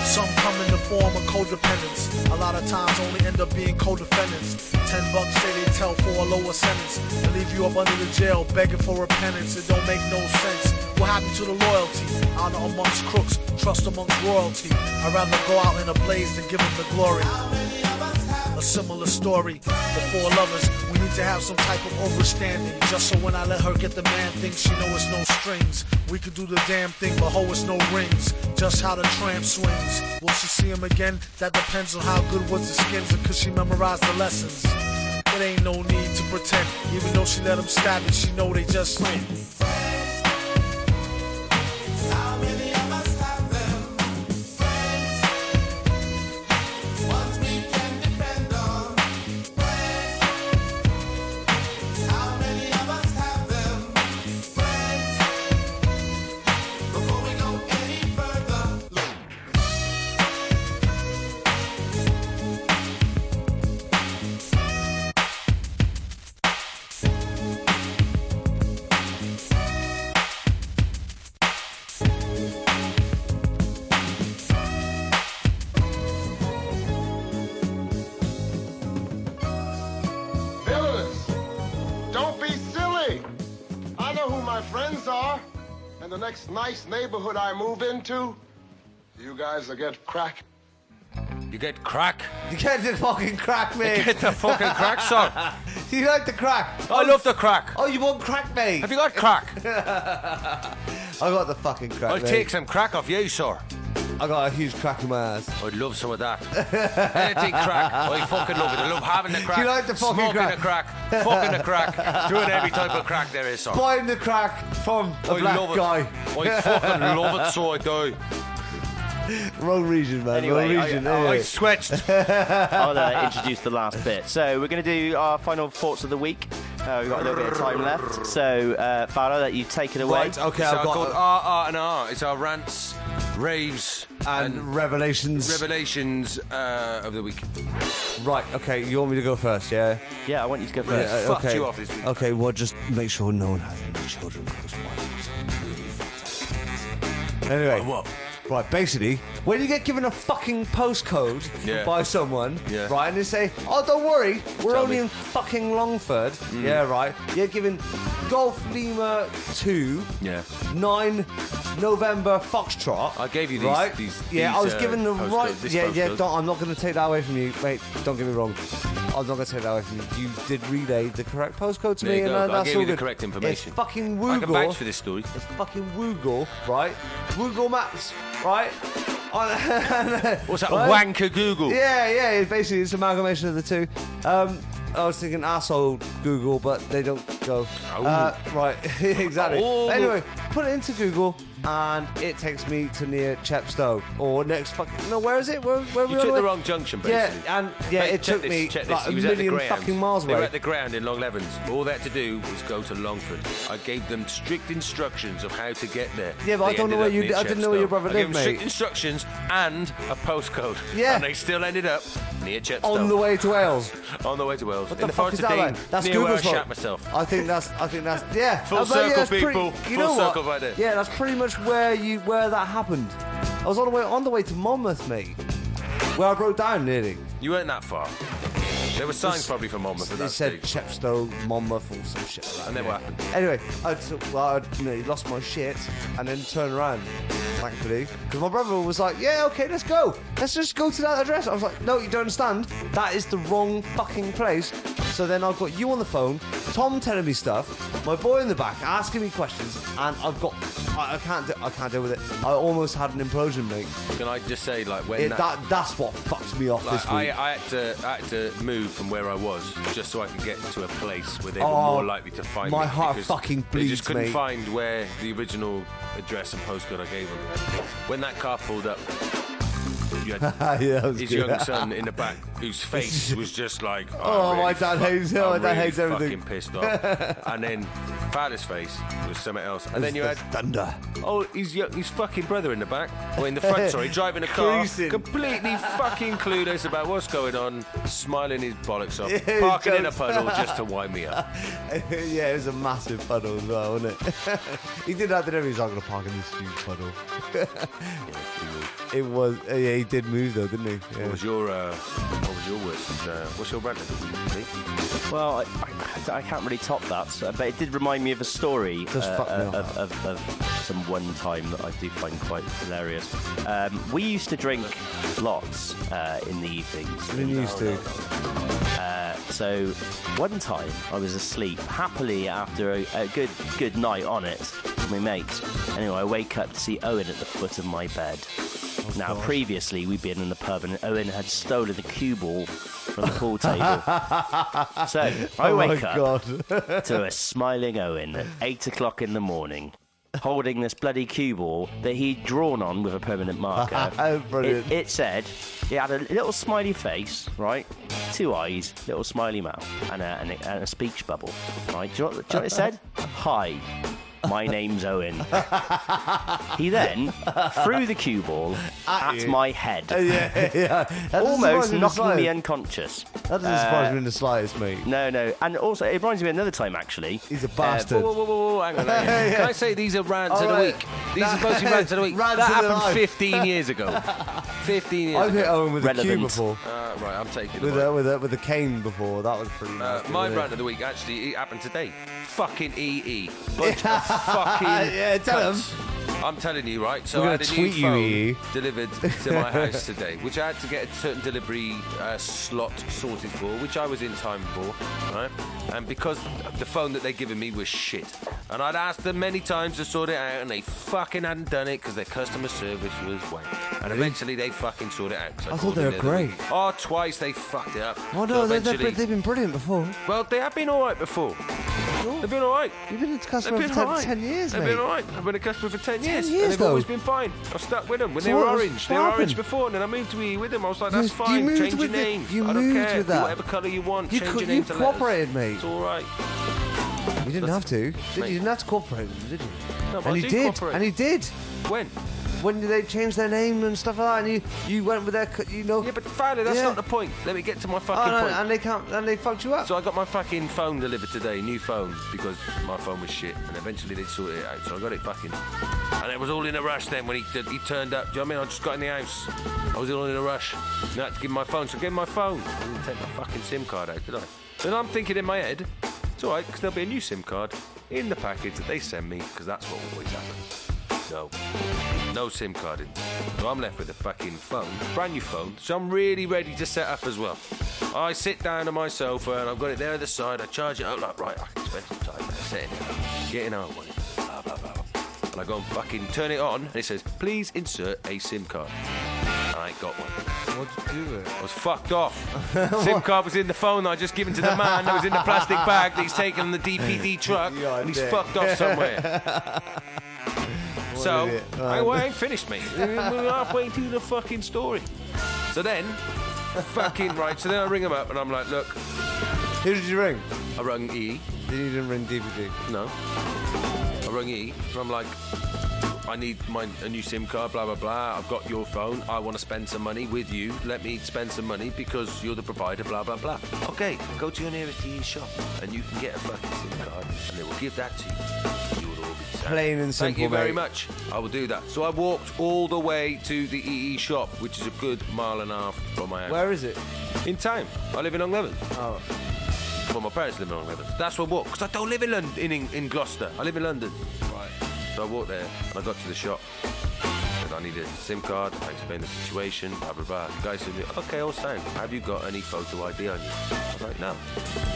Speaker 10: Some come in the form of codependence. A lot of times only end up being co-defendants. Ten bucks say they tell for a lower sentence. And leave you up under the jail begging for repentance. It don't make no sense. What happened to the loyalty? Honor amongst crooks, trust amongst royalty. I'd rather go out in a blaze than give them the glory. A similar story. The four lovers, we need to have some type of understanding. Just so when I let her get the man thing, she know it's no strings. We could do the damn thing, but ho, it's no rings. Just how the tramp swings. Will she see him again? That depends on how good was the skins could she memorize the lessons. It ain't no need to pretend. Even though she let him stab it, she know they just
Speaker 15: Villains, nice neighborhood I move into, you guys will get crack.
Speaker 5: You get crack.
Speaker 6: You get the fucking crack, mate.
Speaker 5: You get the fucking crack, son.
Speaker 6: you like the crack?
Speaker 5: I oh, love the crack.
Speaker 6: Oh, you want crack, mate?
Speaker 5: Have you got crack?
Speaker 6: I got the fucking crack.
Speaker 5: I'll
Speaker 6: mate.
Speaker 5: take some crack off you, sir.
Speaker 6: I got a huge crack in my ass.
Speaker 5: I'd love some of that. Anything crack. I fucking love it. I love having the crack.
Speaker 6: You like the fucking
Speaker 5: smoking
Speaker 6: crack?
Speaker 5: the crack, fucking the crack, doing every type of crack there is, sir.
Speaker 6: Buying the crack from a
Speaker 5: I
Speaker 6: black
Speaker 5: love it.
Speaker 6: guy.
Speaker 5: I fucking love it, so I do.
Speaker 6: Wrong region, man.
Speaker 2: Anyway,
Speaker 6: Wrong
Speaker 2: I-
Speaker 6: region.
Speaker 2: I
Speaker 6: anyway.
Speaker 5: switched.
Speaker 2: I'll uh, introduce the last bit. So we're going to do our final thoughts of the week. Uh, we've got a little bit of time left. So, uh, Farah, that you take it away.
Speaker 6: Right, okay,
Speaker 5: it's
Speaker 6: I've got
Speaker 5: called
Speaker 6: a-
Speaker 5: R, R, and R. It's our rants, raves,
Speaker 6: and, revelations.
Speaker 5: revelations uh, of the week.
Speaker 6: Right, okay, you want me to go first, yeah?
Speaker 2: Yeah, I want you to go first.
Speaker 6: Yeah,
Speaker 5: Fucked
Speaker 6: okay.
Speaker 5: you off this week.
Speaker 6: Okay, well, just make sure no one has any children close by. Anyway,
Speaker 5: what?
Speaker 6: Right, basically, when you get given a fucking postcode
Speaker 5: Yeah.
Speaker 6: by someone,
Speaker 5: Yeah.
Speaker 6: right, and they say, "Oh, don't worry, we're
Speaker 5: Tell
Speaker 6: only
Speaker 5: me.
Speaker 6: in fucking Longford,"
Speaker 5: Mm.
Speaker 6: yeah, right. You're given Golf Lima two,
Speaker 5: Yeah.
Speaker 6: nine November Foxtrot.
Speaker 5: I gave you these-
Speaker 6: right?
Speaker 5: these-
Speaker 6: yeah,
Speaker 5: these,
Speaker 6: I was
Speaker 5: uh,
Speaker 6: given the right.
Speaker 5: this
Speaker 6: Yeah, yeah.
Speaker 5: postcode.
Speaker 6: Don't, I'm not going to take that away from you, mate. Don't get me wrong. I'm not going to take that away from you. You did relay the correct postcode to
Speaker 5: There
Speaker 6: me,
Speaker 5: you
Speaker 6: and
Speaker 5: go.
Speaker 6: uh,
Speaker 5: I
Speaker 6: that's
Speaker 5: gave
Speaker 6: all
Speaker 5: you the
Speaker 6: good.
Speaker 5: correct information.
Speaker 6: It's fucking Woogle.
Speaker 5: I can vouch for this story.
Speaker 6: It's fucking Woogle, right? Woogle Maps, right?
Speaker 5: What's that,
Speaker 6: right?
Speaker 5: wanker Google?
Speaker 6: Yeah, yeah. It's basically it's amalgamation of the two. Um, I was thinking asshole Google, but they don't go.
Speaker 5: Oh.
Speaker 6: Uh, right, exactly.
Speaker 5: Oh.
Speaker 6: Anyway, put it into Google, and it takes me to near Chepstow or next fucking. No, where is it? Where, where
Speaker 5: You took the wrong junction, basically.
Speaker 6: Yeah, and yeah,
Speaker 5: Mate,
Speaker 6: it took
Speaker 5: this,
Speaker 6: me like a million fucking miles
Speaker 5: They were at the ground in Longlevens. All they had to do was go to Longford. I gave them strict instructions of how to get there.
Speaker 6: Yeah, but I don't know where you- I didn't know where your
Speaker 5: Chepstow.
Speaker 6: brother
Speaker 5: I gave them strict
Speaker 6: mate.
Speaker 5: instructions and a postcode.
Speaker 6: Yeah.
Speaker 5: And they still ended up near Chepstow.
Speaker 6: on the way to Wales.
Speaker 5: On the way to Wales.
Speaker 6: What
Speaker 5: in
Speaker 6: the, fuck is that
Speaker 5: Dean,
Speaker 6: like? That's
Speaker 5: near where I myself.
Speaker 6: I think that's. I think that's. Yeah.
Speaker 5: Full
Speaker 6: I was like, yeah,
Speaker 5: circle, people. Full circle right there.
Speaker 6: Yeah, that's pretty much where you where that happened. I was on the way on the way to Monmouth, mate. Where I broke down nearly.
Speaker 5: You weren't that far. There were signs probably for Monmouth at
Speaker 6: They
Speaker 5: that
Speaker 6: said
Speaker 5: stage.
Speaker 6: Chepstow, Monmouth, or some shit like that.
Speaker 5: And then what happened?
Speaker 6: Anyway, I well, I you know, lost my shit and then turned around, thankfully. Because my brother was like, yeah, okay, let's go. Let's just go to that address. I was like, no, you don't understand. That is the wrong fucking place. So then I've got you on the phone, Tom telling me stuff, my boy in the back asking me questions, and I've got, I, I can't. Do, I can't deal with it. I almost had an implosion, mate.
Speaker 5: Can I just say, like, when
Speaker 6: It,
Speaker 5: that,
Speaker 6: that that's what fucks me off
Speaker 5: like,
Speaker 6: this
Speaker 5: I,
Speaker 6: week.
Speaker 5: I had to, I had to move from where I was just so I could get to a place where they were
Speaker 6: Oh,
Speaker 5: more likely to find
Speaker 6: my
Speaker 5: me.
Speaker 6: heart
Speaker 5: because
Speaker 6: fucking
Speaker 5: They
Speaker 6: bleeds,
Speaker 5: just couldn't
Speaker 6: mate.
Speaker 5: find where the original address and postcode I gave them. When that car pulled up, you had
Speaker 6: Yeah, that was
Speaker 5: his
Speaker 6: good.
Speaker 5: young son in the back, whose face was just like,
Speaker 6: Oh,
Speaker 5: I'm
Speaker 6: my dad
Speaker 5: fuck-
Speaker 6: hates- him.
Speaker 5: I'm
Speaker 6: my dad
Speaker 5: really
Speaker 6: hates everything.
Speaker 5: Fucking pissed off. and then father's face was something else. And then you had
Speaker 6: thunder.
Speaker 5: Oh, his yo- his fucking brother in the back, or in the front. sorry, driving a car,
Speaker 6: Cruising.
Speaker 5: completely fucking clueless about what's going on, smiling his bollocks off,
Speaker 6: Yeah,
Speaker 5: parking in a puddle just to wind me up.
Speaker 6: yeah, it was a massive puddle as well, wasn't it? he did that, didn't he? He's not going to park in this huge puddle. it was, uh, yeah, he did move though, didn't he? Yeah.
Speaker 5: What was your uh, what was your worst? Uh, what's your rant? Lee?
Speaker 2: Well, I, I, I can't really top that, uh, but it did remind me of a story uh, uh, of, of, of some one time that I do find quite hilarious. Um, we used to drink lots uh, in the evenings.
Speaker 6: We used to.
Speaker 2: Uh, so one time I was asleep happily after a, a good good night on it with my mates. Anyway, I wake up to see Owen at the foot of my bed. Now,
Speaker 6: God.
Speaker 2: previously we'd been in the pub and Owen had stolen the cue ball from the pool table. so I
Speaker 6: Oh
Speaker 2: wake up to a smiling Owen at eight o'clock in the morning. Holding this bloody cue ball that he'd drawn on with a permanent marker.
Speaker 6: Brilliant.
Speaker 2: It, it said, it had a little smiley face, right? Two eyes, little smiley mouth, and a, and a, and a speech bubble, right? Do you, know what, do you know what it said? Hi, my name's Owen. he then threw the cue ball at,
Speaker 6: you.
Speaker 2: my head.
Speaker 6: Uh, yeah, yeah.
Speaker 2: Almost
Speaker 6: surprise me in the
Speaker 2: knocking me unconscious.
Speaker 6: That doesn't surprise me in the slightest, mate.
Speaker 2: No, no. And also, it reminds me of another time, actually.
Speaker 6: He's a
Speaker 2: Uh,
Speaker 6: bastard.
Speaker 5: Whoa, whoa, whoa, whoa, hang on. on. Can I say these are rants of the
Speaker 6: right.
Speaker 5: week? These are supposed to be rants of the week.
Speaker 6: Rants
Speaker 5: that happened 15 years ago. 15 years
Speaker 6: I've hit
Speaker 5: ago.
Speaker 6: Owen with a cue before.
Speaker 5: Uh, right, I'm taking
Speaker 6: With
Speaker 5: it.
Speaker 6: a, with, a, with a cane before. That was pretty
Speaker 5: Uh,
Speaker 6: nasty.
Speaker 5: my rant of the week actually it happened today. Fucking EE. Bunch of fucking.
Speaker 6: Yeah, tell 'em.
Speaker 5: cunts. I'm telling you, right? So I had a new
Speaker 6: tweet you,
Speaker 5: phone
Speaker 6: EE.
Speaker 5: delivered to my house today, which I had to get a certain delivery uh, slot sorted for, which I was in time for, right? And because the phone that they'd given me was shit, and I'd asked them many times to sort it out, and they fucking hadn't done it because their customer service was wank. And eventually they fucking sorted it out.
Speaker 6: I
Speaker 5: called
Speaker 6: thought they were great.
Speaker 5: week. Oh, twice they fucked it up.
Speaker 6: Oh no, they, they've,
Speaker 5: eventually-
Speaker 6: been, they've been brilliant before.
Speaker 5: well, they have been all right before. They've been all right.
Speaker 6: You've been a customer for 10,
Speaker 5: all right.
Speaker 6: 10 years,
Speaker 5: They've
Speaker 6: mate.
Speaker 5: been all right. I've been a customer for 10 years.
Speaker 6: 10 years,
Speaker 5: and they've
Speaker 6: though.
Speaker 5: always been fine. I've stuck with them. When
Speaker 6: So
Speaker 5: they were orange, they were orange before, and then I moved to E with them. I was like, that's
Speaker 6: You- you
Speaker 5: fine.
Speaker 6: moved
Speaker 5: Change your name.
Speaker 6: You
Speaker 5: I don't care. whatever colour you want.
Speaker 6: You,
Speaker 5: Change
Speaker 6: co-
Speaker 5: your
Speaker 6: you
Speaker 5: name to letters.
Speaker 6: cooperated, mate.
Speaker 5: It's all right.
Speaker 6: You didn't have to. Did you? You didn't have to cooperate with them, did you?
Speaker 5: No, but
Speaker 6: and
Speaker 5: do
Speaker 6: did.
Speaker 5: cooperate.
Speaker 6: And he did.
Speaker 5: When?
Speaker 6: When did they change their name and stuff like that, and you, you went with their, you know.
Speaker 5: Yeah, but Fowler, that's
Speaker 6: Yeah.
Speaker 5: not the point. Let me get to my fucking
Speaker 6: Oh, no,
Speaker 5: point.
Speaker 6: and they can't, and they fucked you up.
Speaker 5: So I got my fucking phone delivered today, new phone, because my phone was shit, and eventually they sorted it out. So I got it fucking, and it was all in a rush. Then when he did, he turned up, do you know what I mean? I just got in the house, I was all in a rush. And I had to give him my phone, so I gave him my phone. I didn't take my fucking SIM card out, did I? Then I'm thinking in my head, it's all right, because there'll be a new SIM card in the package that they send me, because that's what always happens. No. No SIM card in. So I'm left with a fucking phone, brand new phone, so I'm really ready to set up as well. I sit down on my sofa and I've got it there at the side, I charge it up, like, right, I can spend some time there setting it up, getting how I want it, blah, blah, blah. And I go and fucking turn it on, and it says, please insert a SIM card. And I ain't got one.
Speaker 6: What'd you do with it?
Speaker 5: I was fucked off. SIM card was in the phone that I just given to the man that was in the plastic bag that he's taken on the DPD truck,
Speaker 6: You're
Speaker 5: and he's
Speaker 6: dick.
Speaker 5: fucked off somewhere. So,
Speaker 6: idiot.
Speaker 5: I, well, I ain't finished, mate. We're halfway through the fucking story. So then, fucking right. So then I ring him up and I'm like, look,
Speaker 6: Who did you ring?
Speaker 5: I rung E.
Speaker 6: You didn't ring DVD?
Speaker 5: No. I rung E. And I'm like, I need my a new SIM card. Blah blah blah. I've got your phone. I want to spend some money with you. Let me spend some money because you're the provider. Blah blah blah. Okay, go to your nearest E shop and you can get a fucking SIM card, and they will give that to you. You will all be set.
Speaker 6: Plain and simple.
Speaker 5: Thank you very
Speaker 6: mate.
Speaker 5: much. I will do that. So I walked all the way to the EE shop, which is a good mile and a half from my house.
Speaker 6: Where is it?
Speaker 5: In town. I live in Longlevens.
Speaker 6: Oh.
Speaker 5: Well, my parents live in Longlevens. That's where I walk, because I don't live in London, in, in, in Gloucester. I live in London. Right. So I walked there, and I got to the shop. I need a SIM card. I explained the situation, blah, blah, blah. The guy said, me, okay, all sound. Have you got any photo ID on you? I was like, no.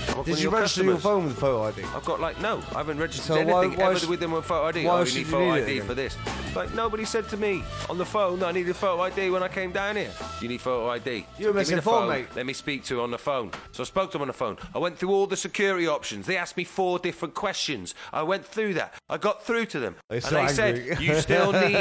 Speaker 5: I'm
Speaker 6: Did you
Speaker 5: your
Speaker 6: register your
Speaker 5: customers.
Speaker 6: phone with photo ID?
Speaker 5: I've got like no, I haven't registered
Speaker 6: So why-
Speaker 5: anything
Speaker 6: why
Speaker 5: ever
Speaker 6: sh-
Speaker 5: with them with photo ID.
Speaker 6: why
Speaker 5: oh, you need
Speaker 6: you
Speaker 5: photo
Speaker 6: need it
Speaker 5: ID for this. Like nobody said to me on the phone that I needed a photo ID when I came down here. You need photo ID.
Speaker 6: You were
Speaker 5: Give me the
Speaker 6: misinformed,
Speaker 5: phone,
Speaker 6: mate.
Speaker 5: Let me speak to her on the phone. So I spoke to them on the phone. I went through all the security options. They asked me four different questions. I went through that. I got through to them,
Speaker 6: They're
Speaker 5: and
Speaker 6: so
Speaker 5: they
Speaker 6: angry.
Speaker 5: said you still need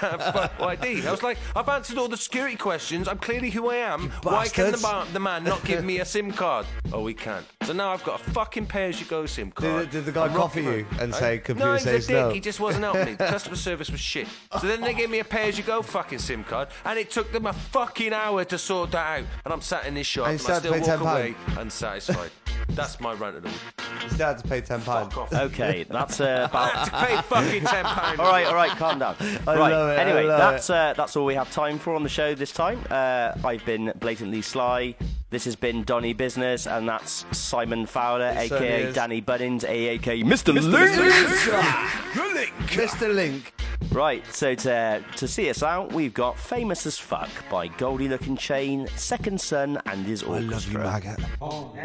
Speaker 5: to, to have photo ID. I was like, I've answered all the security questions. I'm clearly who I am. Why can the, bar- the man not give me a SIM card? Oh, he can't. So now I've got a fucking pay-as-you-go SIM card.
Speaker 6: Did, did the guy
Speaker 5: I'm
Speaker 6: coffee you and say
Speaker 5: no,
Speaker 6: computer
Speaker 5: he's a dick.
Speaker 6: no?
Speaker 5: He just wasn't helping me. The customer service was shit. So then they gave me a pay-as-you-go fucking SIM card, and it took them a fucking hour to sort that out. And I'm sat in this shop,
Speaker 6: And
Speaker 5: and, I
Speaker 6: still
Speaker 5: still
Speaker 6: had to
Speaker 5: walk away unsatisfied. That's my rant of the week.
Speaker 6: You still had to pay ten pounds.
Speaker 2: Okay, that's uh, about.
Speaker 5: I had to pay fucking ten pounds.
Speaker 2: all right, all right, calm down.
Speaker 6: I
Speaker 2: right.
Speaker 6: love it, I
Speaker 2: anyway,
Speaker 6: love
Speaker 2: that's uh, that's all we have time for on the show this time. Uh, I've been Blatant-Lee Sly. This has been Donnie Business, and that's Simon Fowler,
Speaker 6: It
Speaker 2: aka
Speaker 6: is.
Speaker 2: Danny Bunnings, aka Mr.
Speaker 6: Mr.
Speaker 2: Link.
Speaker 6: Link. Mr. Link.
Speaker 2: Right, so to, to see us out, we've got Famous as Fuck by Goldie Looking Chain, Second Son, and his orchestra.
Speaker 6: I love you, maggot.
Speaker 1: Oh,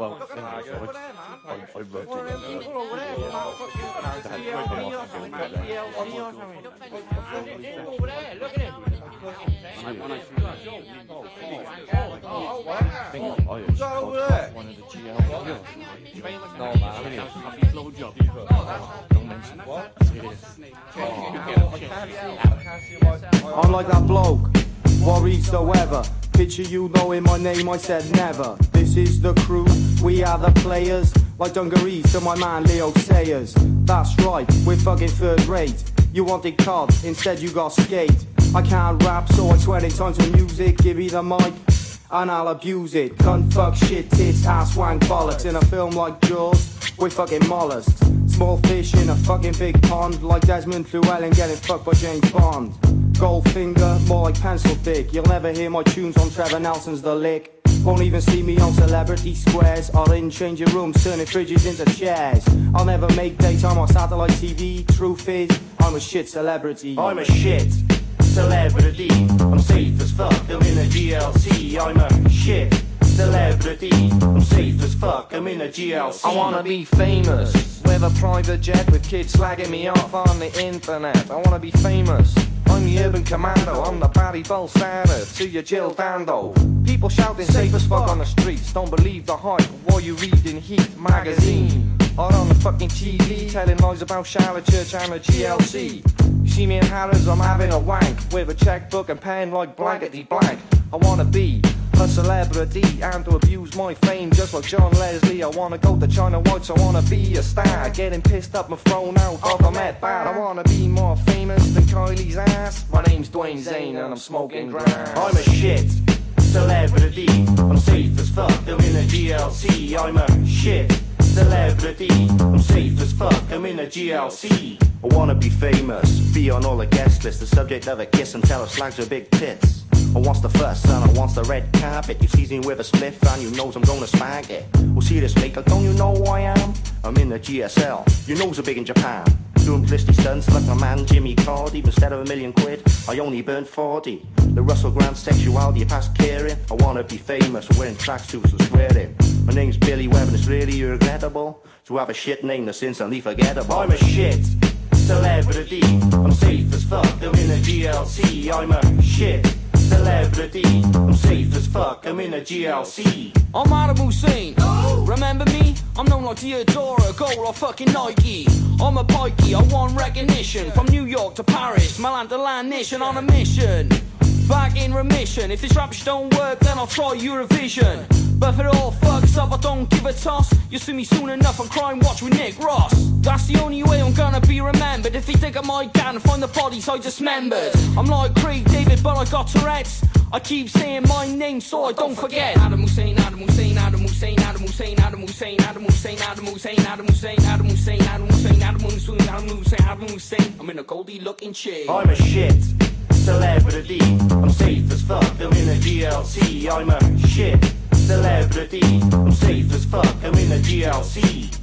Speaker 23: well, I, I, I I'm
Speaker 24: like that bloke worries the weather. Picture you knowing my name, I said never. This is the crew, we are the players. Like dungarees to my man Leo Sayers. That's right, we're fucking third rate. You wanted cod, instead you got skate. I can't rap, so I swear in times of music. Give me the mic, and I'll abuse it. Cunt, fuck, shit, tits, ass, wank, bollocks. In a film like Jaws, we're fucking mollusks. Small fish in a fucking big pond, like Desmond Llewellyn getting fucked by James Bond. Goldfinger, more like pencil thick. You'll never hear my tunes on Trevor Nelson's The Lick. Won't even see me on celebrity squares or in changing rooms, turning fridges into chairs. I'll never make daytime on satellite TV. Truth is, I'm a shit celebrity. I'm a shit celebrity. I'm safe as fuck. I'm in a GLC. I'm a shit celebrity. I'm safe as fuck. I'm in a GLC.
Speaker 25: I wanna be famous with a private jet with kids slagging me off on the internet. I wanna be famous. I'm the urban commando. I'm the Barry Bolsana to your Jill Dando. People shouting safe as fuck on the streets. Don't believe the hype while you reading Heat magazine. Or on the fucking TV telling lies about Charlotte Church and the GLC. You see me in Harrods, I'm having a wank with a checkbook and pen like blankety blank. I wanna be a celebrity and to abuse my fame just like John Leslie. I wanna go to China Whites, I wanna be a star. Getting pissed up and thrown out of a Met Bar. I wanna be more famous than Kylie's ass. My name's Dwayne Zane and I'm smoking grass.
Speaker 24: I'm a shit celebrity. I'm safe as fuck. I'm in a GLC. I'm a shit celebrity. I'm safe as fuck. I'm in a GLC.
Speaker 9: I wanna be famous, be on all the guest lists, the subject of a kiss and tell her slags with big tits. I wants the first son, I wants the red carpet. You sees me with a spliff and you knows I'm gonna smack it. Well, see this maker, don't you know who I am? I'm in the GSL, you knows I'm big in Japan. Doing plisty stunts like my man Jimmy Cauty. Instead of a million quid, I only burnt 40. The Russell Grant sexuality past caring. I wanna be famous, wearing tracksuits and swearing. My name's Billy Webb and it's really regrettable to have a shit name that's instantly forgettable. I'm a shit celebrity. I'm safe as fuck. I'm in a GLC. I'm a shit celebrity. I'm safe as fuck. I'm in a GLC.
Speaker 19: I'm Adam Hussein. Remember me? I'm known like Theodora, Gold or fucking Nike. I'm a pikey, I want recognition. From New York to Paris, Milan to Land Nation on a mission. Back in remission. If this rap don't work, then I'll try Eurovision. But if it all fucks up, I don't give a toss. You'll see me soon enough on Crimewatch with Nick Ross. That's the only way I'm gonna be remembered. If they dig up my gun find the bodies I dismembered. I'm like Craig David, but I got Tourette's. I keep saying my name so I don't forget. Adam Hussein, Adam Hussein, Adam Hussein, Adam Hussein, Adam Hussein, Adam Hussein, Adam Hussein, Adam Hussein, Adam Hussein, Adam Hussein, Adam Hussein, Adam Hussein, Adam Hussein. I'm in a Goldie looking chick.
Speaker 24: I'm a shit celebrity. I'm safe as fuck. I'm in a GLC. I'm a shit celebrity. I'm safe as fuck. I'm in a GLC.